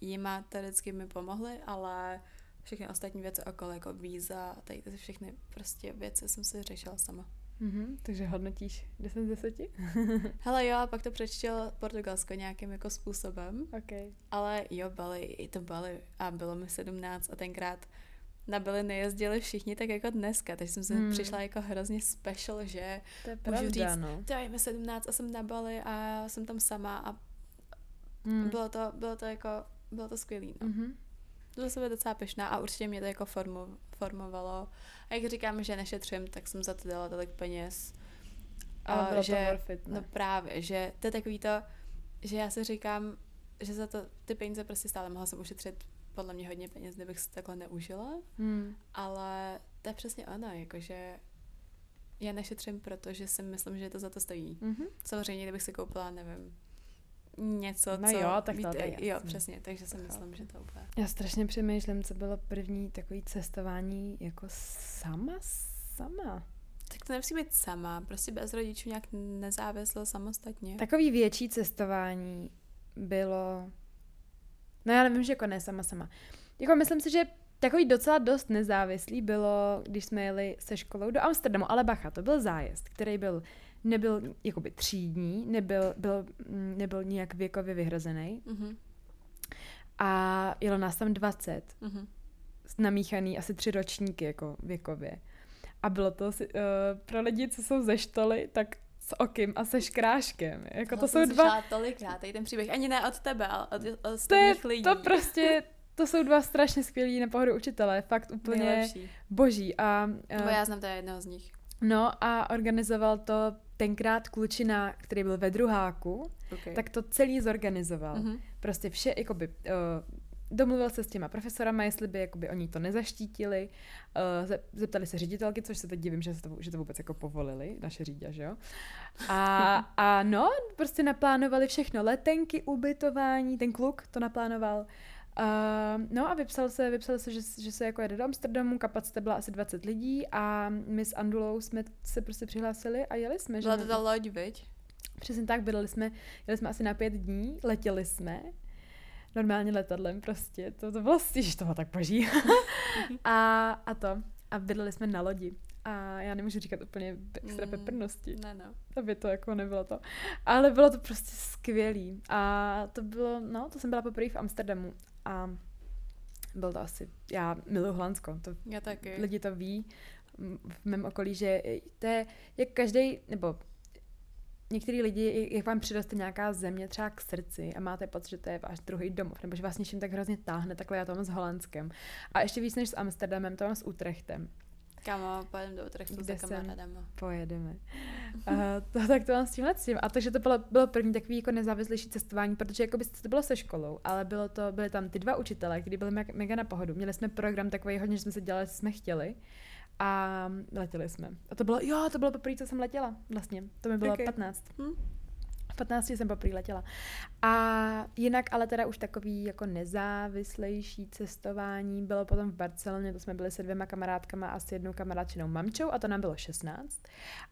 Speaker 1: jima teoreticky mi pomohly, ale všechny ostatní věci okolo, jako víza a tady ty všechny prostě věci jsem si řešila sama.
Speaker 2: Mhm. Takže hodnotíš 10 z 10?
Speaker 1: Hele jo, a pak to přečtěl Portugalsko nějakým jako způsobem,
Speaker 2: OK.
Speaker 1: ale jo, Bali, i to Bali a bylo mi 17 a tenkrát na Bali nejezdili všichni tak jako dneska, takže jsem
Speaker 2: Hmm.
Speaker 1: hmm. přišla jako hrozně special, že
Speaker 2: To je
Speaker 1: Můžu
Speaker 2: pravda,
Speaker 1: říct,
Speaker 2: no.
Speaker 1: to je mi 17 a jsem na Bali a jsem tam sama a
Speaker 2: Mm.
Speaker 1: bylo to, bylo to jako, bylo to skvělý, no.
Speaker 2: Mhm.
Speaker 1: Byla jsem docela pyšná a určitě mě to jako formu, formovalo. A jak říkám, že nešetřím, tak jsem za to dala tolik peněz.
Speaker 2: Ale
Speaker 1: A
Speaker 2: bylo
Speaker 1: že,
Speaker 2: to worth it,
Speaker 1: No právě, že to je takový to, že já si říkám, že za to ty peníze prostě stále mohla jsem ušetřit podle mě hodně peněz, kdybych si takhle neužila,
Speaker 2: Mm.
Speaker 1: ale to je přesně ono, jakože já nešetřím, protože si myslím, že to za to stojí.
Speaker 2: Mhm.
Speaker 1: Samozřejmě, kdybych si koupila, nevím, něco,
Speaker 2: No
Speaker 1: co...
Speaker 2: jo, tak to-
Speaker 1: víte,
Speaker 2: to
Speaker 1: Jo, přesně, takže si myslím, že to úplně...
Speaker 2: Já strašně přemýšlím, co bylo první takový cestování jako sama, sama.
Speaker 1: Tak to nemusí být sama, prostě bez rodičů nějak nezávisle, samostatně.
Speaker 2: Takový větší cestování bylo, no já nevím, že jako ne sama sama. Jako myslím si, že takový docela dost nezávislý bylo, když jsme jeli se školou do Amsterdamu, ale bacha, to byl zájezd, který byl, nebyl jakoby třídní, nebyl, byl, mm, nebyl nijak věkově vyhrazený
Speaker 1: Mhm,
Speaker 2: a jelo nás tam 20.
Speaker 1: mhm.
Speaker 2: namíchaný asi tři ročníky jako věkově. A bylo to uh, pro lidi, co jsou ze štoly, tak s okym a se škráškem. Jako to
Speaker 1: Tohle
Speaker 2: jsou
Speaker 1: jsem
Speaker 2: dva,
Speaker 1: tolikrát, tady ten příběh, ani ne od tebe, ale od
Speaker 2: to je
Speaker 1: ostatních lidí.
Speaker 2: to prostě, to jsou dva strašně skvělí na pohodu učitelé, fakt úplně
Speaker 1: Nejlepší.
Speaker 2: boží. A, uh,
Speaker 1: já znám teda jednoho z nich.
Speaker 2: no a organizoval to tenkrát klučina, který byl ve druháku,
Speaker 1: Okay.
Speaker 2: tak to celý zorganizoval.
Speaker 1: Mhm.
Speaker 2: prostě vše, jakoby, uh, domluvil se s těma profesorama, jestli by jakoby, oni to nezaštítili, uh, ze- zeptali se ředitelky, což se teď divím, že, se to, že to vůbec jako povolili, naše řídě, že jo. A, a no, prostě naplánovali všechno, letenky, ubytování, ten kluk to naplánoval. Uh, no a vypsal se, vypsal se, že, že se jako jede do Amsterdamu, kapacita byla asi 20 lidí a my s Andulou jsme se prostě přihlásili a jeli jsme.
Speaker 1: Byla to ta loď, viď?
Speaker 2: Přesně tak, bydleli jsme, jeli jsme asi na pět dní, letěli jsme, normálně letadlem prostě, to, to bylo, že to bylo tak boží. a, a to, a bydleli jsme na lodi. A já nemůžu říkat úplně extra
Speaker 1: Mm.
Speaker 2: peprnosti,
Speaker 1: Ne, no.
Speaker 2: aby to jako nebylo to. Ale bylo to prostě skvělý. A to bylo, no, to jsem byla poprvé v Amsterdamu. A byl to asi, já miluji Holandsko, to
Speaker 1: Já taky.
Speaker 2: lidi to ví v mém okolí, že to je, jak každý, nebo některý lidi, jak vám přiroste nějaká země třeba k srdci a máte pocit, že to je váš druhý domov, nebo že vás něčím tak hrozně táhne, takhle já to mám s Holandskem. A ještě víc než s Amsterdamem, to mám s Utrechtem.
Speaker 1: Kámo, pojedeme do Utrechtu za kamarádama.
Speaker 2: Pojedeme. Uh, to, tak to mám s tímhle tím. A takže to bylo, bylo první takový jako nezávislejší cestování, protože jako by to bylo se školou, ale bylo to, byly tam ty dva učitele, kteří byli mega, mega na pohodu. Měli jsme program takový hodně, že jsme se dělali, co jsme chtěli. A letěli jsme. A to bylo, jo, to bylo poprvé, co jsem letěla vlastně. To mi bylo
Speaker 1: okay.
Speaker 2: 15.
Speaker 1: Hm?
Speaker 2: V 15 jsem poprvé letěla. A jinak ale teda už takový jako nezávislejší cestování bylo potom v Barceloně, to jsme byli se dvěma kamarádkama a s jednou kamarádčinou mamčou a to nám bylo 16.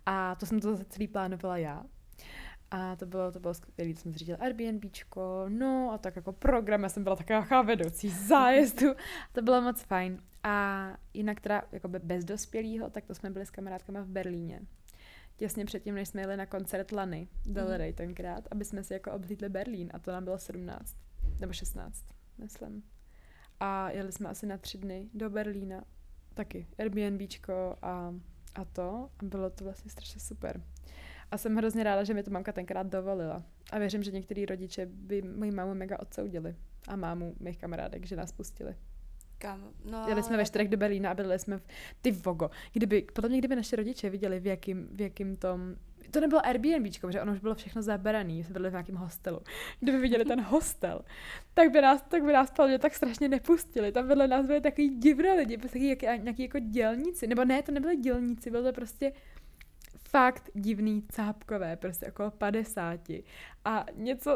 Speaker 2: A to jsem to celý plánovala já. A to bylo, to bylo skvělé, to jsme zřídili Airbnbčko, no a tak jako program, já jsem byla taková vedoucí zájezdu, to bylo moc fajn. A jinak teda jako be- bez dospělého, tak to jsme byli s kamarádkama v Berlíně. Těsně předtím, než jsme jeli na koncert Lany Del
Speaker 1: Mhm.
Speaker 2: Rey tenkrát, aby jsme si jako oblídli Berlín a to nám bylo 17, nebo 16, myslím. A jeli jsme asi na tři dny do Berlína, taky Airbnbčko a, a to a bylo to vlastně strašně super. A jsem hrozně ráda, že mi to mamka tenkrát dovolila. A věřím, že některý rodiče by moji mámu mega odsoudili. A mámu mých kamarádek, že nás pustili.
Speaker 1: Kámo, no
Speaker 2: Jeli jsme
Speaker 1: ale
Speaker 2: ve čtyřech do Berlína a byli jsme v... Ty vogo. Kdyby, podle mě, kdyby naše rodiče viděli, v jakým, v jakým tom... To nebylo Airbnb, že ono už bylo všechno zaberané, jsme byli v nějakém hostelu. Kdyby viděli ten hostel, tak by nás, tak by nás podle tak strašně nepustili. Tam vedle nás byli takový divné lidi, prostě nějaký, nějaký jako dělníci. Nebo ne, to nebyli dělníci, bylo to prostě fakt divný cápkové, prostě okolo 50. A něco,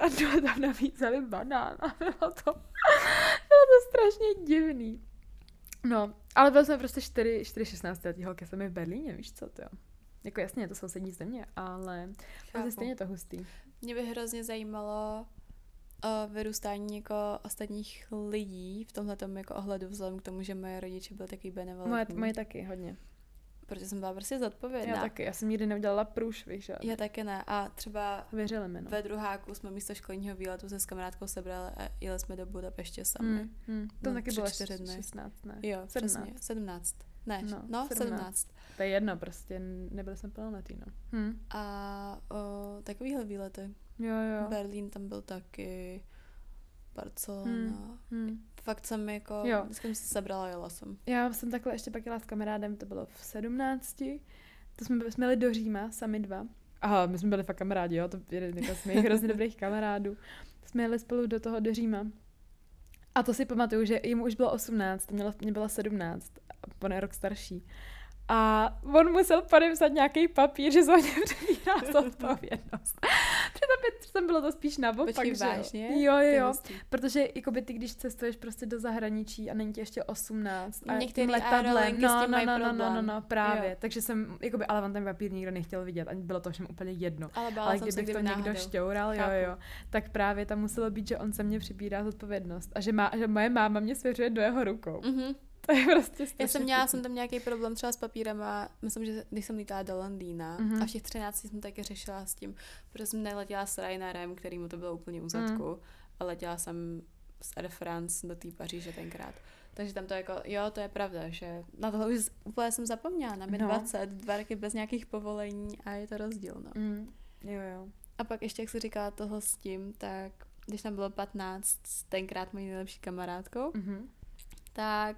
Speaker 2: a to tam navízali banán a bylo to strašně divný. No, ale byli jsme prostě 4, 4 16 letý holky sami v Berlíně, víš co to jo. Jako jasně, to sousední země, ale vlastně stejně to hustý.
Speaker 1: Mě by hrozně zajímalo uh, vyrůstání jako ostatních lidí v tomhle jako ohledu vzhledem k tomu, že moje rodiče byly takový
Speaker 2: Moje,
Speaker 1: benevolentní.
Speaker 2: moje taky hodně.
Speaker 1: Protože jsem byla prostě zodpovědná.
Speaker 2: Já taky, já jsem nikdy neudělala průšvih, že?
Speaker 1: Já taky ne. A třeba
Speaker 2: Věřili mi, no.
Speaker 1: ve druháku jsme místo školního výletu se s kamarádkou sebrali a jeli jsme do Budapeště sami.
Speaker 2: Hmm, hmm. To
Speaker 1: No,
Speaker 2: taky bylo
Speaker 1: čtyři dny.
Speaker 2: 16, ne?
Speaker 1: Jo,
Speaker 2: 17.
Speaker 1: přesně. 17. Ne,
Speaker 2: No,
Speaker 1: no, no
Speaker 2: 17.
Speaker 1: 17.
Speaker 2: To je jedno, prostě nebyli jsme plnoletý, no. Hmm.
Speaker 1: A o, takovýhle výlety.
Speaker 2: Jo, jo.
Speaker 1: Berlín tam byl taky. Barcelona.
Speaker 2: Hmm. Hmm.
Speaker 1: Fakt jsem jako,
Speaker 2: Jo.
Speaker 1: vždycky jsem se sebrala, jela jsem.
Speaker 2: Já jsem takhle ještě pak jela s kamarádem, to bylo v 17. To jsme, jsme jeli do Říma, sami dva. Aha, my jsme byli fakt kamarádi, jo, to je jako z mých hrozně dobrých kamarádů. Jsme jeli spolu do toho do Říma. A to si pamatuju, že jemu už bylo 18, mělo, mě bylo 17, a on je rok starší. A on musel podepsat nějaký papír, že za ně přebírá zodpovědnost. Přitom, přitom bylo to spíš naopak,
Speaker 1: Počkej,
Speaker 2: že jo?
Speaker 1: vážně?
Speaker 2: Jo, jo, jo. Protože jakoby ty, když cestuješ prostě do zahraničí a není ti ještě 18 a
Speaker 1: Některý
Speaker 2: letadlem, no,
Speaker 1: tím
Speaker 2: no,
Speaker 1: mají
Speaker 2: no, no, no, no,
Speaker 1: problém.
Speaker 2: no, právě.
Speaker 1: Jo.
Speaker 2: Takže jsem, jakoby, ale on ten papír nikdo nechtěl vidět a bylo to všem úplně jedno.
Speaker 1: Ale bála
Speaker 2: ale kdybych to
Speaker 1: kdyby
Speaker 2: někdo
Speaker 1: náhodou.
Speaker 2: šťoural, jo,
Speaker 1: Chápu.
Speaker 2: jo, tak právě tam muselo být, že on se mě přibírá zodpovědnost a že, má, že moje máma mě svěřuje do jeho rukou.
Speaker 1: Mhm.
Speaker 2: To je prostě
Speaker 1: Já
Speaker 2: strašně
Speaker 1: jsem měla jsem tam nějaký problém třeba s papírama, myslím, že když jsem lítala do Londýna
Speaker 2: Mhm.
Speaker 1: a v těch 13 jsem taky řešila s tím, protože jsem neletěla s Ryanairem, který mu to bylo úplně u zadku
Speaker 2: Mhm.
Speaker 1: a letěla jsem z Air France do té Paříže tenkrát. Takže tam to jako, jo, to je pravda, že na tohle už úplně jsem zapomněla, na mi
Speaker 2: No.
Speaker 1: 20, dva roky bez nějakých povolení a je to rozdíl, no.
Speaker 2: Mm, jo, jo.
Speaker 1: A pak ještě, jak jsi říkala toho s tím, tak když tam bylo 15 s tenkrát mojí nejlepší kamarádkou,
Speaker 2: Mhm.
Speaker 1: tak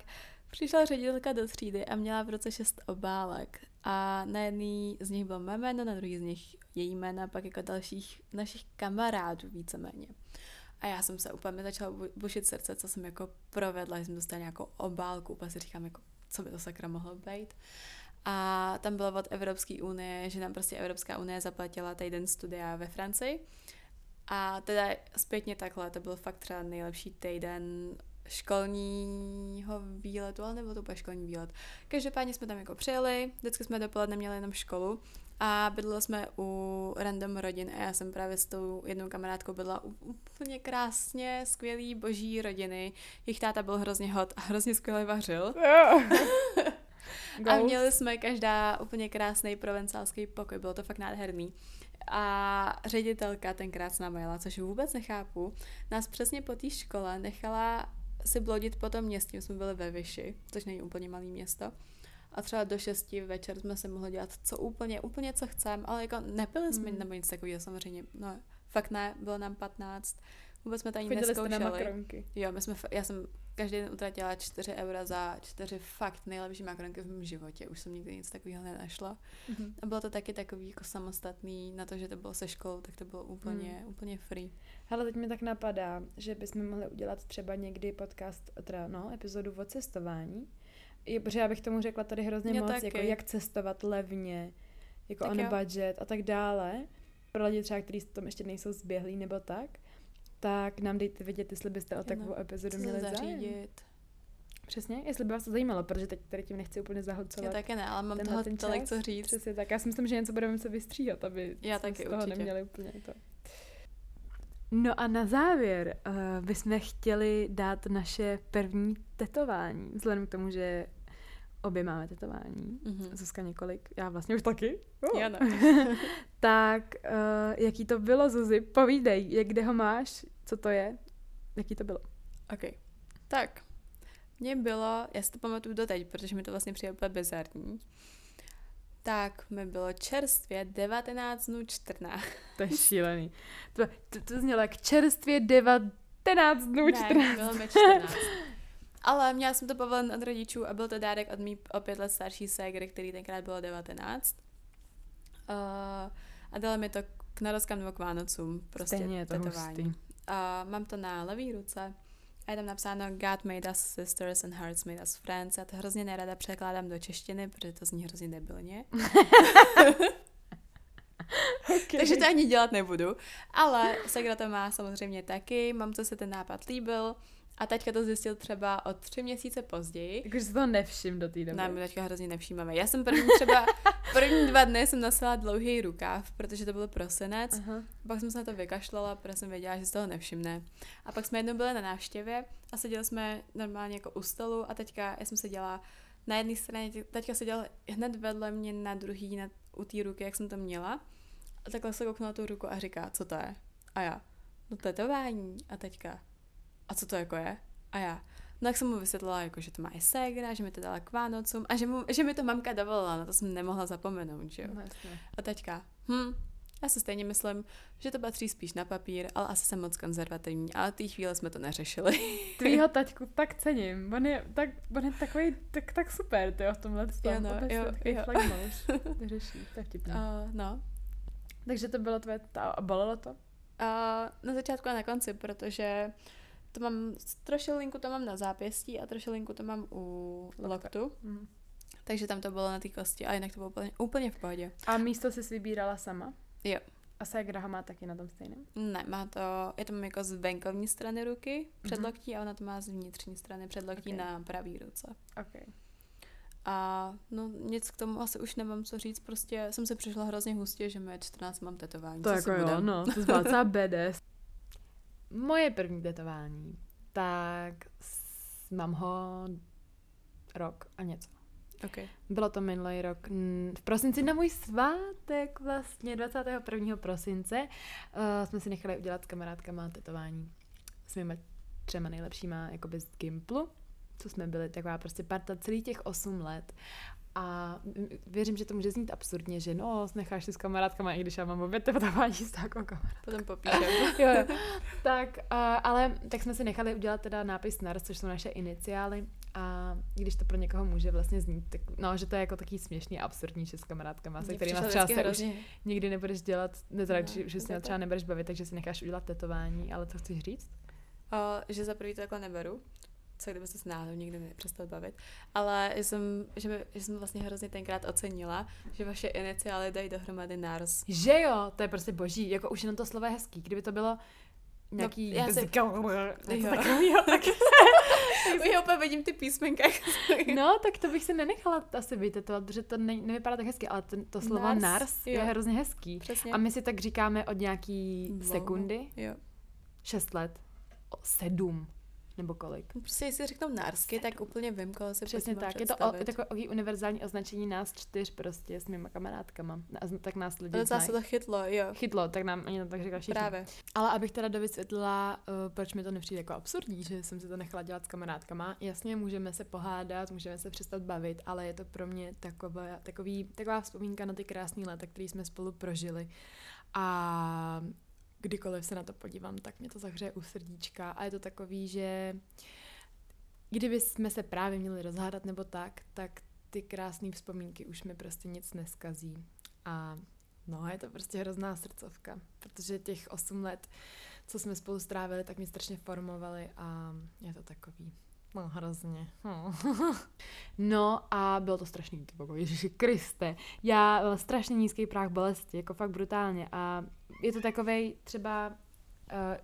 Speaker 1: přišla ředitelka do třídy a měla v roce šest obálek. A na jedný z nich bylo mé jméno, na druhý z nich její jména, pak jako dalších našich kamarádů víceméně. A já jsem se úplně začala bu- bušit srdce, co jsem jako provedla, že jsem dostala nějakou obálku, úplně si říkám, jako, co by to sakra mohlo být. A tam bylo od Evropské unie, že nám prostě Evropská unie zaplatila týden studia ve Francii. A teda zpětně takhle, to byl fakt třeba nejlepší týden školního výletu, ale nebyl to úplně školní výlet. Každopádně jsme tam jako přijeli, vždycky jsme dopoledne měli jenom školu a bydleli jsme u random rodin a já jsem právě s tou jednou kamarádkou bydla u úplně krásně, skvělý boží rodiny. Jejich táta byl hrozně hot a hrozně skvěle vařil. A měli jsme každá úplně krásný provencálský pokoj, bylo to fakt nádherný. A ředitelka tenkrát s námi jela, což vůbec nechápu, nás přesně po té škole nechala si blodit po tom městě, my jsme byli ve Vyši, což není úplně malé město. A třeba do 6 večer jsme si mohli dělat co úplně, úplně co chceme, ale jako nepili jsme
Speaker 2: Hmm.
Speaker 1: nebo nic takového samozřejmě. No, fakt ne, bylo nám 15, vůbec jsme to ani
Speaker 2: Chodili jste na
Speaker 1: neskoušeli.
Speaker 2: makronky.
Speaker 1: Jo, my jsme, já jsem každý den utratila 4 eura za čtyři fakt nejlepší makaronky v mém životě. Už jsem nikdy nic takového nenašla.
Speaker 2: Mm-hmm.
Speaker 1: A bylo to taky takový jako samostatný, na to, že to bylo se školou, tak to bylo úplně,
Speaker 2: Mm.
Speaker 1: úplně free.
Speaker 2: Hele, teď mi tak napadá, že bychom mohli udělat třeba někdy podcast, teda no, epizodu o cestování. Je, protože já bych tomu řekla tady hrozně
Speaker 1: Mě
Speaker 2: moc,
Speaker 1: taky.
Speaker 2: jako jak cestovat levně, jako
Speaker 1: Tak
Speaker 2: on
Speaker 1: jo.
Speaker 2: budget a tak dále. Pro lidi třeba, kteří v tom ještě nejsou zběhlí nebo tak, tak nám dejte vědět, jestli byste o takovou epizodu měli zájem.
Speaker 1: zařídit.
Speaker 2: Přesně, jestli by vás to zajímalo, protože teď tady tím nechci úplně
Speaker 1: Já
Speaker 2: zahlcovat.
Speaker 1: taky ne, ale mám toho
Speaker 2: ten
Speaker 1: tolik
Speaker 2: čas.
Speaker 1: co říct.
Speaker 2: Přesně tak. Já si myslím, že něco budeme se vystříhat, aby
Speaker 1: Já taky
Speaker 2: z toho
Speaker 1: určitě.
Speaker 2: neměli úplně to. No a na závěr uh, bychom chtěli dát naše první tetování, vzhledem k tomu, že obě máme tetování.
Speaker 1: Mhm.
Speaker 2: Zuzka několik, já vlastně už taky. Oh.
Speaker 1: Já ne.
Speaker 2: Tak, uh, jaký to bylo, Zuzi? Povídej, jak, kde ho máš, co to je, jaký to bylo?
Speaker 1: OK. Tak, mně bylo, já si to pamatuju doteď, protože mi to vlastně přijde úplně bizarní. Tak, mi bylo čerstvě 19 dnů 14.
Speaker 2: To je šílený. To, to, to znělo jak čerstvě 19 dnů 14.
Speaker 1: Ne, bylo mi 14. Ale měla jsem to povolen od rodičů a byl to dárek od mý o pět let starší ségry, který tenkrát bylo 19. Uh, a dala mi to k narozkám nebo k Vánocům, prostě
Speaker 2: Stejně je to
Speaker 1: tetování.
Speaker 2: hustý.
Speaker 1: A mám to na levý ruce a je tam napsáno God made us sisters and hearts made us friends. Já to hrozně nerada překládám do češtiny, protože to zní hrozně debilně.
Speaker 2: Okay.
Speaker 1: Takže to ani dělat nebudu. Ale Segra to má samozřejmě taky, mám co se ten nápad líbil. A teďka to zjistil třeba o tři měsíce později.
Speaker 2: Jakože si to nevšim do té doby.
Speaker 1: Ne, my teďka hrozně nevšímáme. Já jsem první třeba, první dva dny jsem nosila dlouhý rukáv, protože to byl prosinec.
Speaker 2: Aha.
Speaker 1: Pak jsem se na to vykašlala, protože jsem věděla, že z toho nevšimne. A pak jsme jednou byli na návštěvě a seděli jsme normálně jako u stolu a teďka já jsem seděla na jedné straně, teďka seděl hned vedle mě na druhý, na, u té ruky, jak jsem to měla. A takhle se kouknul na tu ruku a říká, co to je? A já, no tetování. A teďka, a co to jako je? A já, no jak jsem mu vysvětlila, jako, že to má i ségra, že mi to dala k Vánocům a že, mu, že mi to mamka dovolila, na to jsem nemohla zapomenout, že jo.
Speaker 2: No, jasně.
Speaker 1: A teďka, hm, já si stejně myslím, že to patří spíš na papír, ale asi jsem moc konzervativní. A od té chvíle jsme to neřešili.
Speaker 2: Tvýho taťku tak cením. On je, tak, on je takový, tak, tak super, ty v tomhle tom.
Speaker 1: Jo, no,
Speaker 2: Obecně
Speaker 1: jo, jo.
Speaker 2: To řeší, to je vtipný.
Speaker 1: Uh, no.
Speaker 2: Takže to bylo tvoje, ta, a bolelo to?
Speaker 1: Uh, na začátku a na konci, protože to mám, trošilinku to mám na zápěstí a trošilinku to mám u loktu.
Speaker 2: Mhm.
Speaker 1: Takže tam to bylo na té kosti a jinak to bylo úplně, úplně v pohodě.
Speaker 2: A místo jsi si vybírala sama?
Speaker 1: Jo.
Speaker 2: A Ségra ho má taky na tom stejném?
Speaker 1: Ne, má to, je to mám jako z venkovní strany ruky, předloktí,
Speaker 2: Mhm.
Speaker 1: a ona to má z vnitřní strany předloktí
Speaker 2: Ok.
Speaker 1: na pravý ruce.
Speaker 2: OK.
Speaker 1: A no nic k tomu asi už nemám co říct, prostě jsem se přišla hrozně hustě, že mi 14 mám tetování.
Speaker 2: To jako jo,
Speaker 1: budem.
Speaker 2: no, to docela badass. Moje první tetování, tak mám ho rok a něco.
Speaker 1: Okay.
Speaker 2: Bylo to minulý rok v prosinci na můj svátek, vlastně 21. prosince. Uh, jsme si nechali udělat s kamarádkama tetování s mýma třema nejlepšíma jakoby z Gimplu, co jsme byli taková prostě parta celý těch 8 let. A věřím, že to může znít absurdně, že no, necháš si s kamarádkama, i když já mám obě tetování s takovou kamarádkou.
Speaker 1: Potom popíšem.
Speaker 2: jo, jo. Tak, uh, ale tak jsme si nechali udělat teda nápis NARS, což jsou naše iniciály. A když to pro někoho může vlastně znít, tak no, že to je jako taký směšný a absurdní, že s kamarádkama, se kterými třeba se už nikdy nebudeš dělat, nezrad,
Speaker 1: No,
Speaker 2: že, že se třeba nebudeš bavit, takže si necháš udělat tetování, ale co chceš říct?
Speaker 1: O, že za prvý to takhle neberu, co kdyby se s náhodou nikdy nepřestal bavit, ale že jsem, že, by, že jsem vlastně hrozně tenkrát ocenila, že vaše iniciály dají dohromady NARS.
Speaker 2: Že jo, to je prostě boží, jako už jenom to slovo je hezký, kdyby to bylo nějaký
Speaker 1: já si-
Speaker 2: takovýho, tak
Speaker 1: Já úplně vidím ty písmenka.
Speaker 2: No, tak to bych si nenechala asi vytetovat, protože to ne, nevypadá tak hezky, ale ten, to slovo
Speaker 1: Nars,
Speaker 2: nars, je
Speaker 1: jo.
Speaker 2: hrozně hezký.
Speaker 1: Přesně.
Speaker 2: A my si tak říkáme od nějaký
Speaker 1: Dlouho.
Speaker 2: sekundy,
Speaker 1: Jo.
Speaker 2: šest let, o, sedm, nebo kolik.
Speaker 1: Prostě jestli řeknou nársky, tak úplně vím, koho si
Speaker 2: Přesně tak, je to o,
Speaker 1: představit.
Speaker 2: takové univerzální označení nás čtyř prostě s mýma kamarádkama. A tak nás lidi znají.
Speaker 1: zase to chytlo, jo.
Speaker 2: Chytlo, tak nám ani to tak řekla všichni.
Speaker 1: Právě.
Speaker 2: Ale abych teda dovysvětlila, uh, proč mi to nepřijde jako absurdní, že jsem si to nechala dělat s kamarádkama. Jasně, můžeme se pohádat, můžeme se přestat bavit, ale je to pro mě taková, takový, taková vzpomínka na ty krásné léta, které jsme spolu prožili. A kdykoliv se na to podívám, tak mě to zahřeje u srdíčka. A je to takový, že kdyby jsme se právě měli rozhádat nebo tak, tak ty krásné vzpomínky už mi prostě nic neskazí. A no, je to prostě hrozná srdcovka, protože těch 8 let, co jsme spolu strávili, tak mě strašně formovali a je to takový No, hrozně. No. no a bylo to strašný, to bylo, Ježiši Kriste. Já mám strašně nízký práh bolesti, jako fakt brutálně. A je to takovej třeba... Uh,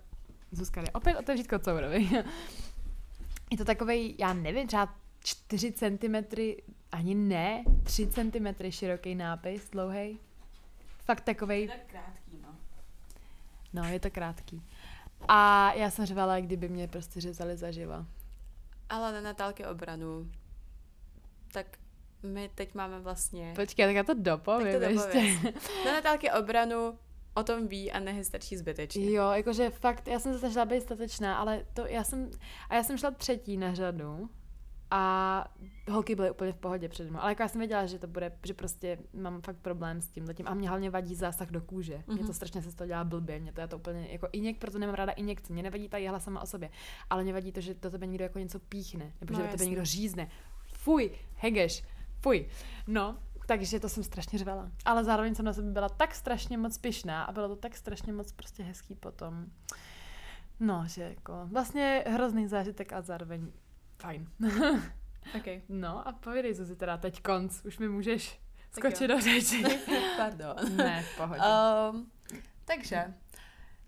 Speaker 2: Zuzka, opět otevřít kocourovi. je to takovej, já nevím, třeba 4 cm, ani ne, 3 cm široký nápis, dlouhý. Fakt takovej...
Speaker 1: Je to krátký, no.
Speaker 2: No, je to krátký. A já jsem řvala, kdyby mě prostě řezali zaživa.
Speaker 1: Ale na Natálky obranu, tak my teď máme vlastně...
Speaker 2: Počkej, tak já to dopovím tak to ještě.
Speaker 1: Na Natálky obranu o tom ví a nehysterčí zbytečně.
Speaker 2: Jo, jakože fakt, já jsem se snažila být statečná, ale to já jsem, a já jsem šla třetí na řadu a holky byly úplně v pohodě před mnou. Ale jako já jsem věděla, že to bude, že prostě mám fakt problém s tím letím. A mě hlavně vadí zásah do kůže. Mm-hmm. Mě to mhm. strašně se to dělá blbě. Mě to je to úplně jako iněk, proto nemám ráda injekce. Mě nevadí ta jehla sama o sobě. Ale mě vadí to, že do tebe někdo jako něco píchne. Nebo no, že do tebe někdo řízne. Fuj, hegeš, fuj. No, takže to jsem strašně řvala. Ale zároveň jsem na sebe byla tak strašně moc pyšná a bylo to tak strašně moc prostě hezký potom. No, že jako vlastně hrozný zážitek a zároveň fajn.
Speaker 1: okay.
Speaker 2: No a povědej, si teda teď konc, už mi můžeš skočit do řeči.
Speaker 1: Pardon.
Speaker 2: Ne, v pohodě.
Speaker 1: Um, takže,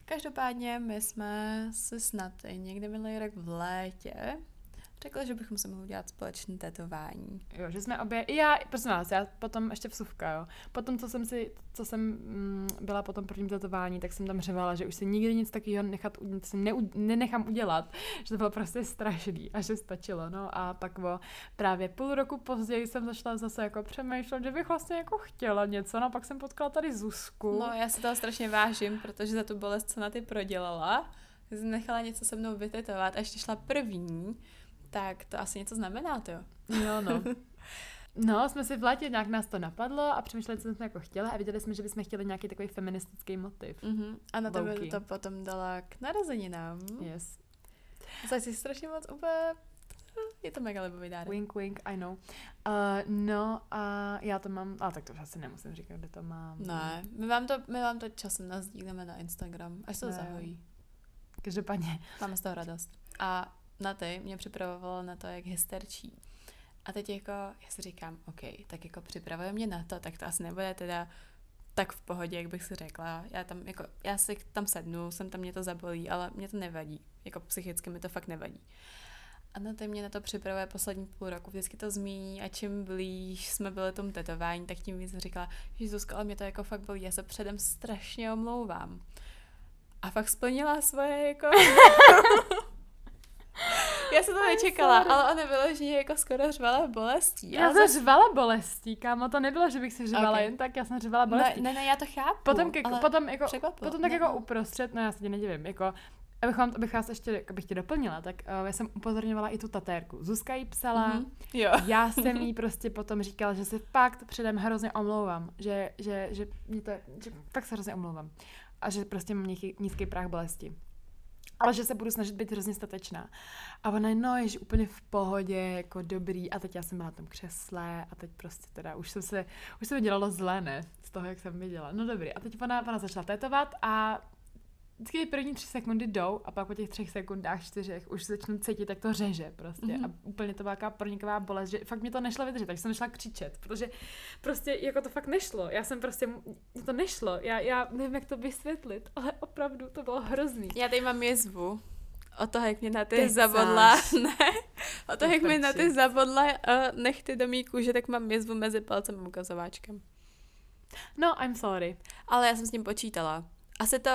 Speaker 1: každopádně my jsme se snad i někdy minulý rok v létě Řekla, že bychom se mohli udělat společné tetování.
Speaker 2: Jo, že jsme obě, já, prosím vás, já potom ještě vsuvka, jo. Potom, co jsem si, co jsem mm, byla po tom prvním tetování, tak jsem tam řevala, že už si nikdy nic takového nechat, si ne, nenechám udělat, že to bylo prostě strašný a že stačilo, no a pak o právě půl roku později jsem začala zase jako přemýšlet, že bych vlastně jako chtěla něco, no a pak jsem potkala tady Zuzku.
Speaker 1: No, já si toho strašně vážím, protože za tu bolest, co na ty prodělala, jsem nechala něco se mnou vytetovat a ještě šla první, tak to asi něco znamená, to jo.
Speaker 2: Jo, no. No, jsme si v létě, nějak nás to napadlo a přemýšleli jsme, co jsme jako chtěli a viděli jsme, že bychom chtěli nějaký takový feministický motiv.
Speaker 1: Mm-hmm. A na to by to potom dala k narozeninám.
Speaker 2: Yes.
Speaker 1: Zase strašně moc úplně je to mega libový dárek.
Speaker 2: Wink, wink, I know. Uh, no a já to mám, ale tak to asi nemusím říkat, kde to mám.
Speaker 1: Ne, my vám to, my vám to časem nazdílíme na Instagram, až se to zahojí.
Speaker 2: Každopádně.
Speaker 1: Máme z toho radost. A na ty mě připravovala na to, jak hysterčí. A teď jako, já si říkám, OK, tak jako připravuje mě na to, tak to asi nebude teda tak v pohodě, jak bych si řekla. Já tam jako, já si tam sednu, jsem tam mě to zabolí, ale mě to nevadí. Jako psychicky mi to fakt nevadí. A na to mě na to připravuje poslední půl roku, vždycky to zmíní a čím blíž jsme byli tomu tetování, tak tím víc říkala, že Zuzka, ale mě to jako fakt bolí, já se předem strašně omlouvám. A fakt splnila svoje jako Já jsem to nečekala, ale ona vyloženě jako skoro řvala bolestí.
Speaker 2: Já jsem řvala bolestí, kámo, to nebylo, že bych si řvala okay. jen tak, já jsem řvala bolestí.
Speaker 1: Ne, ne, ne já to chápu.
Speaker 2: Potom, ke, potom, jako, potom tak ne. jako uprostřed, no já se tě nedivím, jako Abych, vám, abych vás ještě abych tě doplnila, tak uh, já jsem upozorňovala i tu tatérku. Zuzka jí psala, mm-hmm.
Speaker 1: jo.
Speaker 2: já jsem jí prostě potom říkala, že se fakt předem hrozně omlouvám, že, že, že, mě to, že fakt se hrozně omlouvám a že prostě mám nízký práh bolesti ale že se budu snažit být hrozně statečná. A ona, no, je úplně v pohodě, jako dobrý. A teď já jsem byla na tom křesle a teď prostě teda už jsem se, už se mi dělalo zlé, ne? Z toho, jak jsem viděla. No dobrý. A teď ona, ona začala tétovat a vždycky první tři sekundy jdou a pak po těch třech sekundách, čtyřech už začnu cítit, jak to řeže prostě. Mm-hmm. A úplně to byla taková proniková bolest, že fakt mě to nešlo vydržet, takže jsem šla křičet, protože prostě jako to fakt nešlo. Já jsem prostě, mě to nešlo. Já, já nevím, jak to vysvětlit, ale opravdu to bylo hrozný.
Speaker 1: Já tady mám jezvu. O toho, jak mě na ty Teď zabodla, ne, o toho, jak mě na ty zabodla uh, nechty do mý kůže, tak mám jezvu mezi palcem a ukazováčkem.
Speaker 2: No, I'm sorry.
Speaker 1: Ale já jsem s ním počítala. Asi to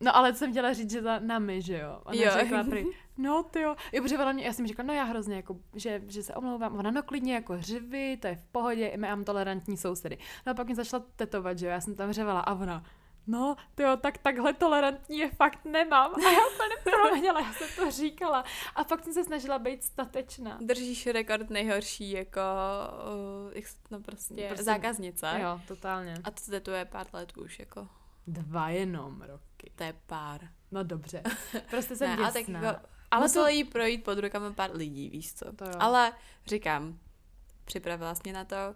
Speaker 2: No ale co jsem chtěla říct, že za nami, že jo. Ona jo. řekla prý, no ty jo. Jo, protože ona mě, já jsem říkala, no já hrozně, jako, že, že se omlouvám. Ona, no klidně jako řivy, to je v pohodě, my mám tolerantní sousedy. No a pak mě začala tetovat, že jo, já jsem tam řevala a ona, no, ty jo, tak takhle tolerantní je fakt nemám. A já úplně proměla, já jsem to říkala. A fakt jsem se snažila být statečná.
Speaker 1: Držíš rekord nejhorší, jako, uh, no prostě, prostě zákaznice.
Speaker 2: Jo, totálně.
Speaker 1: A to tetuje pár let už, jako.
Speaker 2: Dva jenom roky.
Speaker 1: To je pár.
Speaker 2: No dobře. Prostě jsem ne,
Speaker 1: děsná.
Speaker 2: Tak jako,
Speaker 1: Ale Muselo to... jí projít pod rukama pár lidí, víš co.
Speaker 2: To jo.
Speaker 1: Ale říkám, připravila jsi mě na to,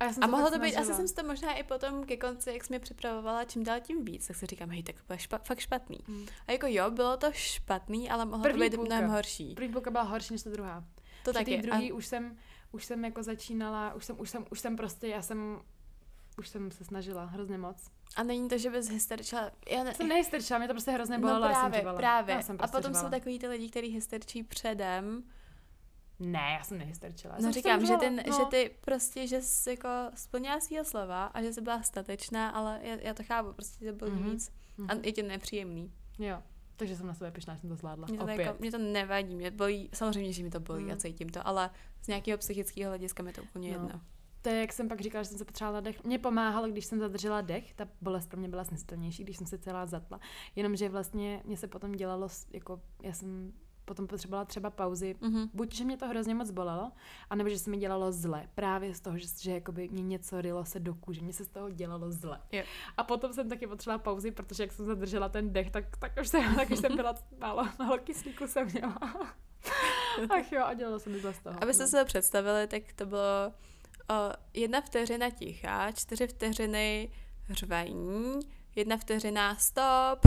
Speaker 2: a, já jsem
Speaker 1: a mohlo to být, asi jsem si to možná i potom ke konci, jak jsi mě připravovala, čím dál tím víc, tak si říkám, hej, tak to špa, fakt špatný. Hmm. A jako jo, bylo to špatný, ale mohlo První to být půlka. mnohem horší.
Speaker 2: První půlka byla horší než ta druhá. To taky. druhý a... už jsem, už jsem jako začínala, už jsem, už jsem, už jsem prostě, já jsem, už jsem se snažila hrozně moc.
Speaker 1: A není to, že bys hysterčila.
Speaker 2: Já ne... Jsem nehysterčila, mě to prostě hrozně no bolelo.
Speaker 1: No právě,
Speaker 2: jsem
Speaker 1: právě.
Speaker 2: Já jsem
Speaker 1: prostě a potom jsou takový ty lidi, kteří hysterčí předem,
Speaker 2: ne, já jsem nehysterčila.
Speaker 1: No říkám, že, ten, no. že ty prostě, že jsi jako splnila svýho slova a že jsi byla statečná, ale já, já to chápu, prostě to bylo mm-hmm. víc. A mhm. je to nepříjemný.
Speaker 2: Jo. Takže jsem na sebe pyšná, že jsem to zvládla.
Speaker 1: Mě to,
Speaker 2: Opět.
Speaker 1: Jako, mě to nevadí, mě bolí, samozřejmě, že mi to bolí mm. a cítím to, ale z nějakého psychického hlediska mi to úplně no. jedno.
Speaker 2: To je, jak jsem pak říkala, že jsem se potřebovala dech. Mě pomáhalo, když jsem zadržela dech, ta bolest pro mě byla snestelnější, když jsem se celá zatla. Jenomže vlastně mě se potom dělalo, jako já jsem potom potřebovala třeba pauzy. Mm-hmm. Buď, že mě to hrozně moc bolelo, anebo že se mi dělalo zle. Právě z toho, že, že jakoby mě něco rylo se do kůže. Mně se z toho dělalo zle.
Speaker 1: Yeah.
Speaker 2: A potom jsem taky potřebovala pauzy, protože jak jsem zadržela ten dech, tak, tak už jsem, tak už jsem byla málo, málo kyslíku jsem měla. Ach jo, a dělalo se mi zle z toho.
Speaker 1: Abyste no. se to představili, tak to bylo jedna vteřina tichá, čtyři vteřiny řvení, jedna vteřina stop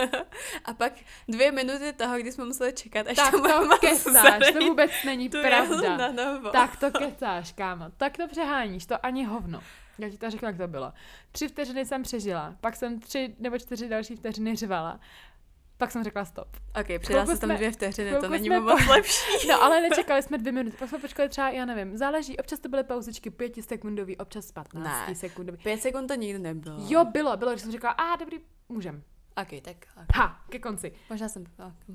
Speaker 1: a pak dvě minuty toho, kdy jsme museli čekat, až
Speaker 2: tak
Speaker 1: to
Speaker 2: to kecáš, to vůbec není pravda. Na novo. Tak to kecáš, kámo. Tak to přeháníš, to ani hovno. Já ti to řekla, jak to bylo. Tři vteřiny jsem přežila, pak jsem tři nebo čtyři další vteřiny řvala. Pak jsem řekla stop.
Speaker 1: Ok, přidá se tam dvě vteřiny, to není moc lepší.
Speaker 2: No, ale nečekali jsme dvě minuty, pak jsme počkali třeba, já nevím, záleží, občas to byly pauzičky pětisekundový, občas 15 ne, sekundový.
Speaker 1: Pět sekund to nikdy nebylo.
Speaker 2: Jo, bylo, bylo, když jsem řekla, a dobrý, můžem.
Speaker 1: Ok, tak. Okay.
Speaker 2: Ha, ke konci.
Speaker 1: Možná jsem...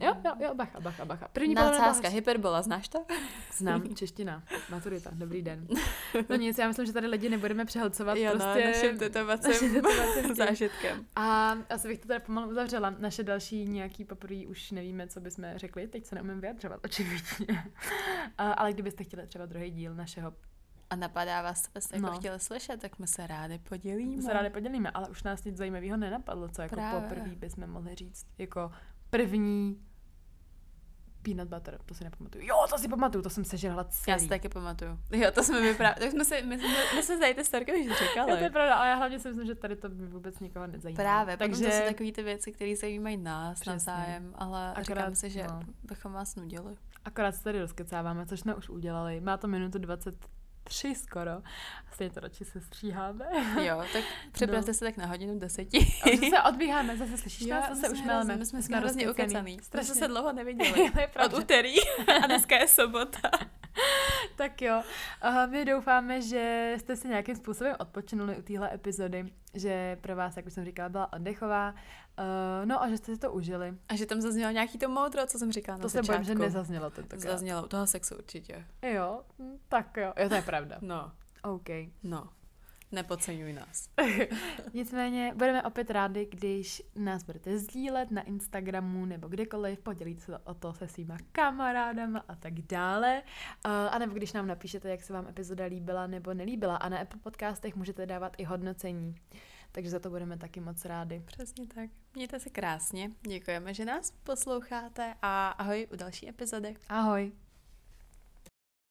Speaker 2: Jo, jo, jo, bacha, bacha, bacha.
Speaker 1: První Nadsázka, hyperbola, znáš to?
Speaker 2: Znám, čeština, maturita, dobrý den. No nic, já myslím, že tady lidi nebudeme přehlcovat
Speaker 1: jo, no,
Speaker 2: prostě...
Speaker 1: No, naším tetovacím zážitkem.
Speaker 2: A asi bych to teda pomalu uzavřela. Naše další nějaký poprvé už nevíme, co bychom řekli, teď se neumím vyjadřovat, očividně. Ale kdybyste chtěli třeba druhý díl našeho
Speaker 1: a napadá vás, co byste jako no. chtěli slyšet, tak my se rádi podělíme. My
Speaker 2: se rádi podělíme, ale už nás nic zajímavého nenapadlo, co jako Právě. poprvé bychom mohli říct. Jako první peanut butter, to si nepamatuju. Jo, to si pamatuju, to jsem sežrala celý.
Speaker 1: Já si taky pamatuju. Jo, to jsme mi právě, tak jsme si, my, jsme, my jsme tady ty už říkali.
Speaker 2: Jo, to je pravda, ale já hlavně si myslím, že tady to by vůbec nikoho nezajímá.
Speaker 1: Právě, takže to jsou takové ty věci, které zajímají nás na zájem, ale Akorát, říkám si, že no. bychom vás nudili.
Speaker 2: Akorát se tady rozkecáváme, což jsme už udělali. Má to minutu 20 tři skoro. Stejně to radši se stříháme.
Speaker 1: Jo, tak připravte no. se tak na hodinu deseti.
Speaker 2: A se odbíháme, zase slyšíš jo, nás, zase už meleme.
Speaker 1: My jsme, jsme hrozně ukecaný. Strašně se dlouho neviděli. Od úterý a dneska je sobota.
Speaker 2: tak jo, uh, my doufáme, že jste si nějakým způsobem odpočinuli u téhle epizody, že pro vás, jak už jsem říkala, byla oddechová, uh, no a že jste si to užili.
Speaker 1: A že tam zaznělo nějaký to moudro, co jsem říkala na
Speaker 2: To
Speaker 1: se
Speaker 2: bojím, že nezaznělo tentokrát.
Speaker 1: Zaznělo, u toho sexu určitě.
Speaker 2: Jo, hm, tak jo, jo, to je pravda.
Speaker 1: No.
Speaker 2: OK.
Speaker 1: No. Nepodceňuj nás.
Speaker 2: Nicméně budeme opět rádi, když nás budete sdílet na Instagramu nebo kdekoliv, podělit se o to se svýma kamarádama a tak dále. Uh, a nebo když nám napíšete, jak se vám epizoda líbila nebo nelíbila. A na Apple podcastech můžete dávat i hodnocení. Takže za to budeme taky moc rádi.
Speaker 1: Přesně tak. Mějte se krásně. Děkujeme, že nás posloucháte a ahoj u další epizody.
Speaker 2: Ahoj.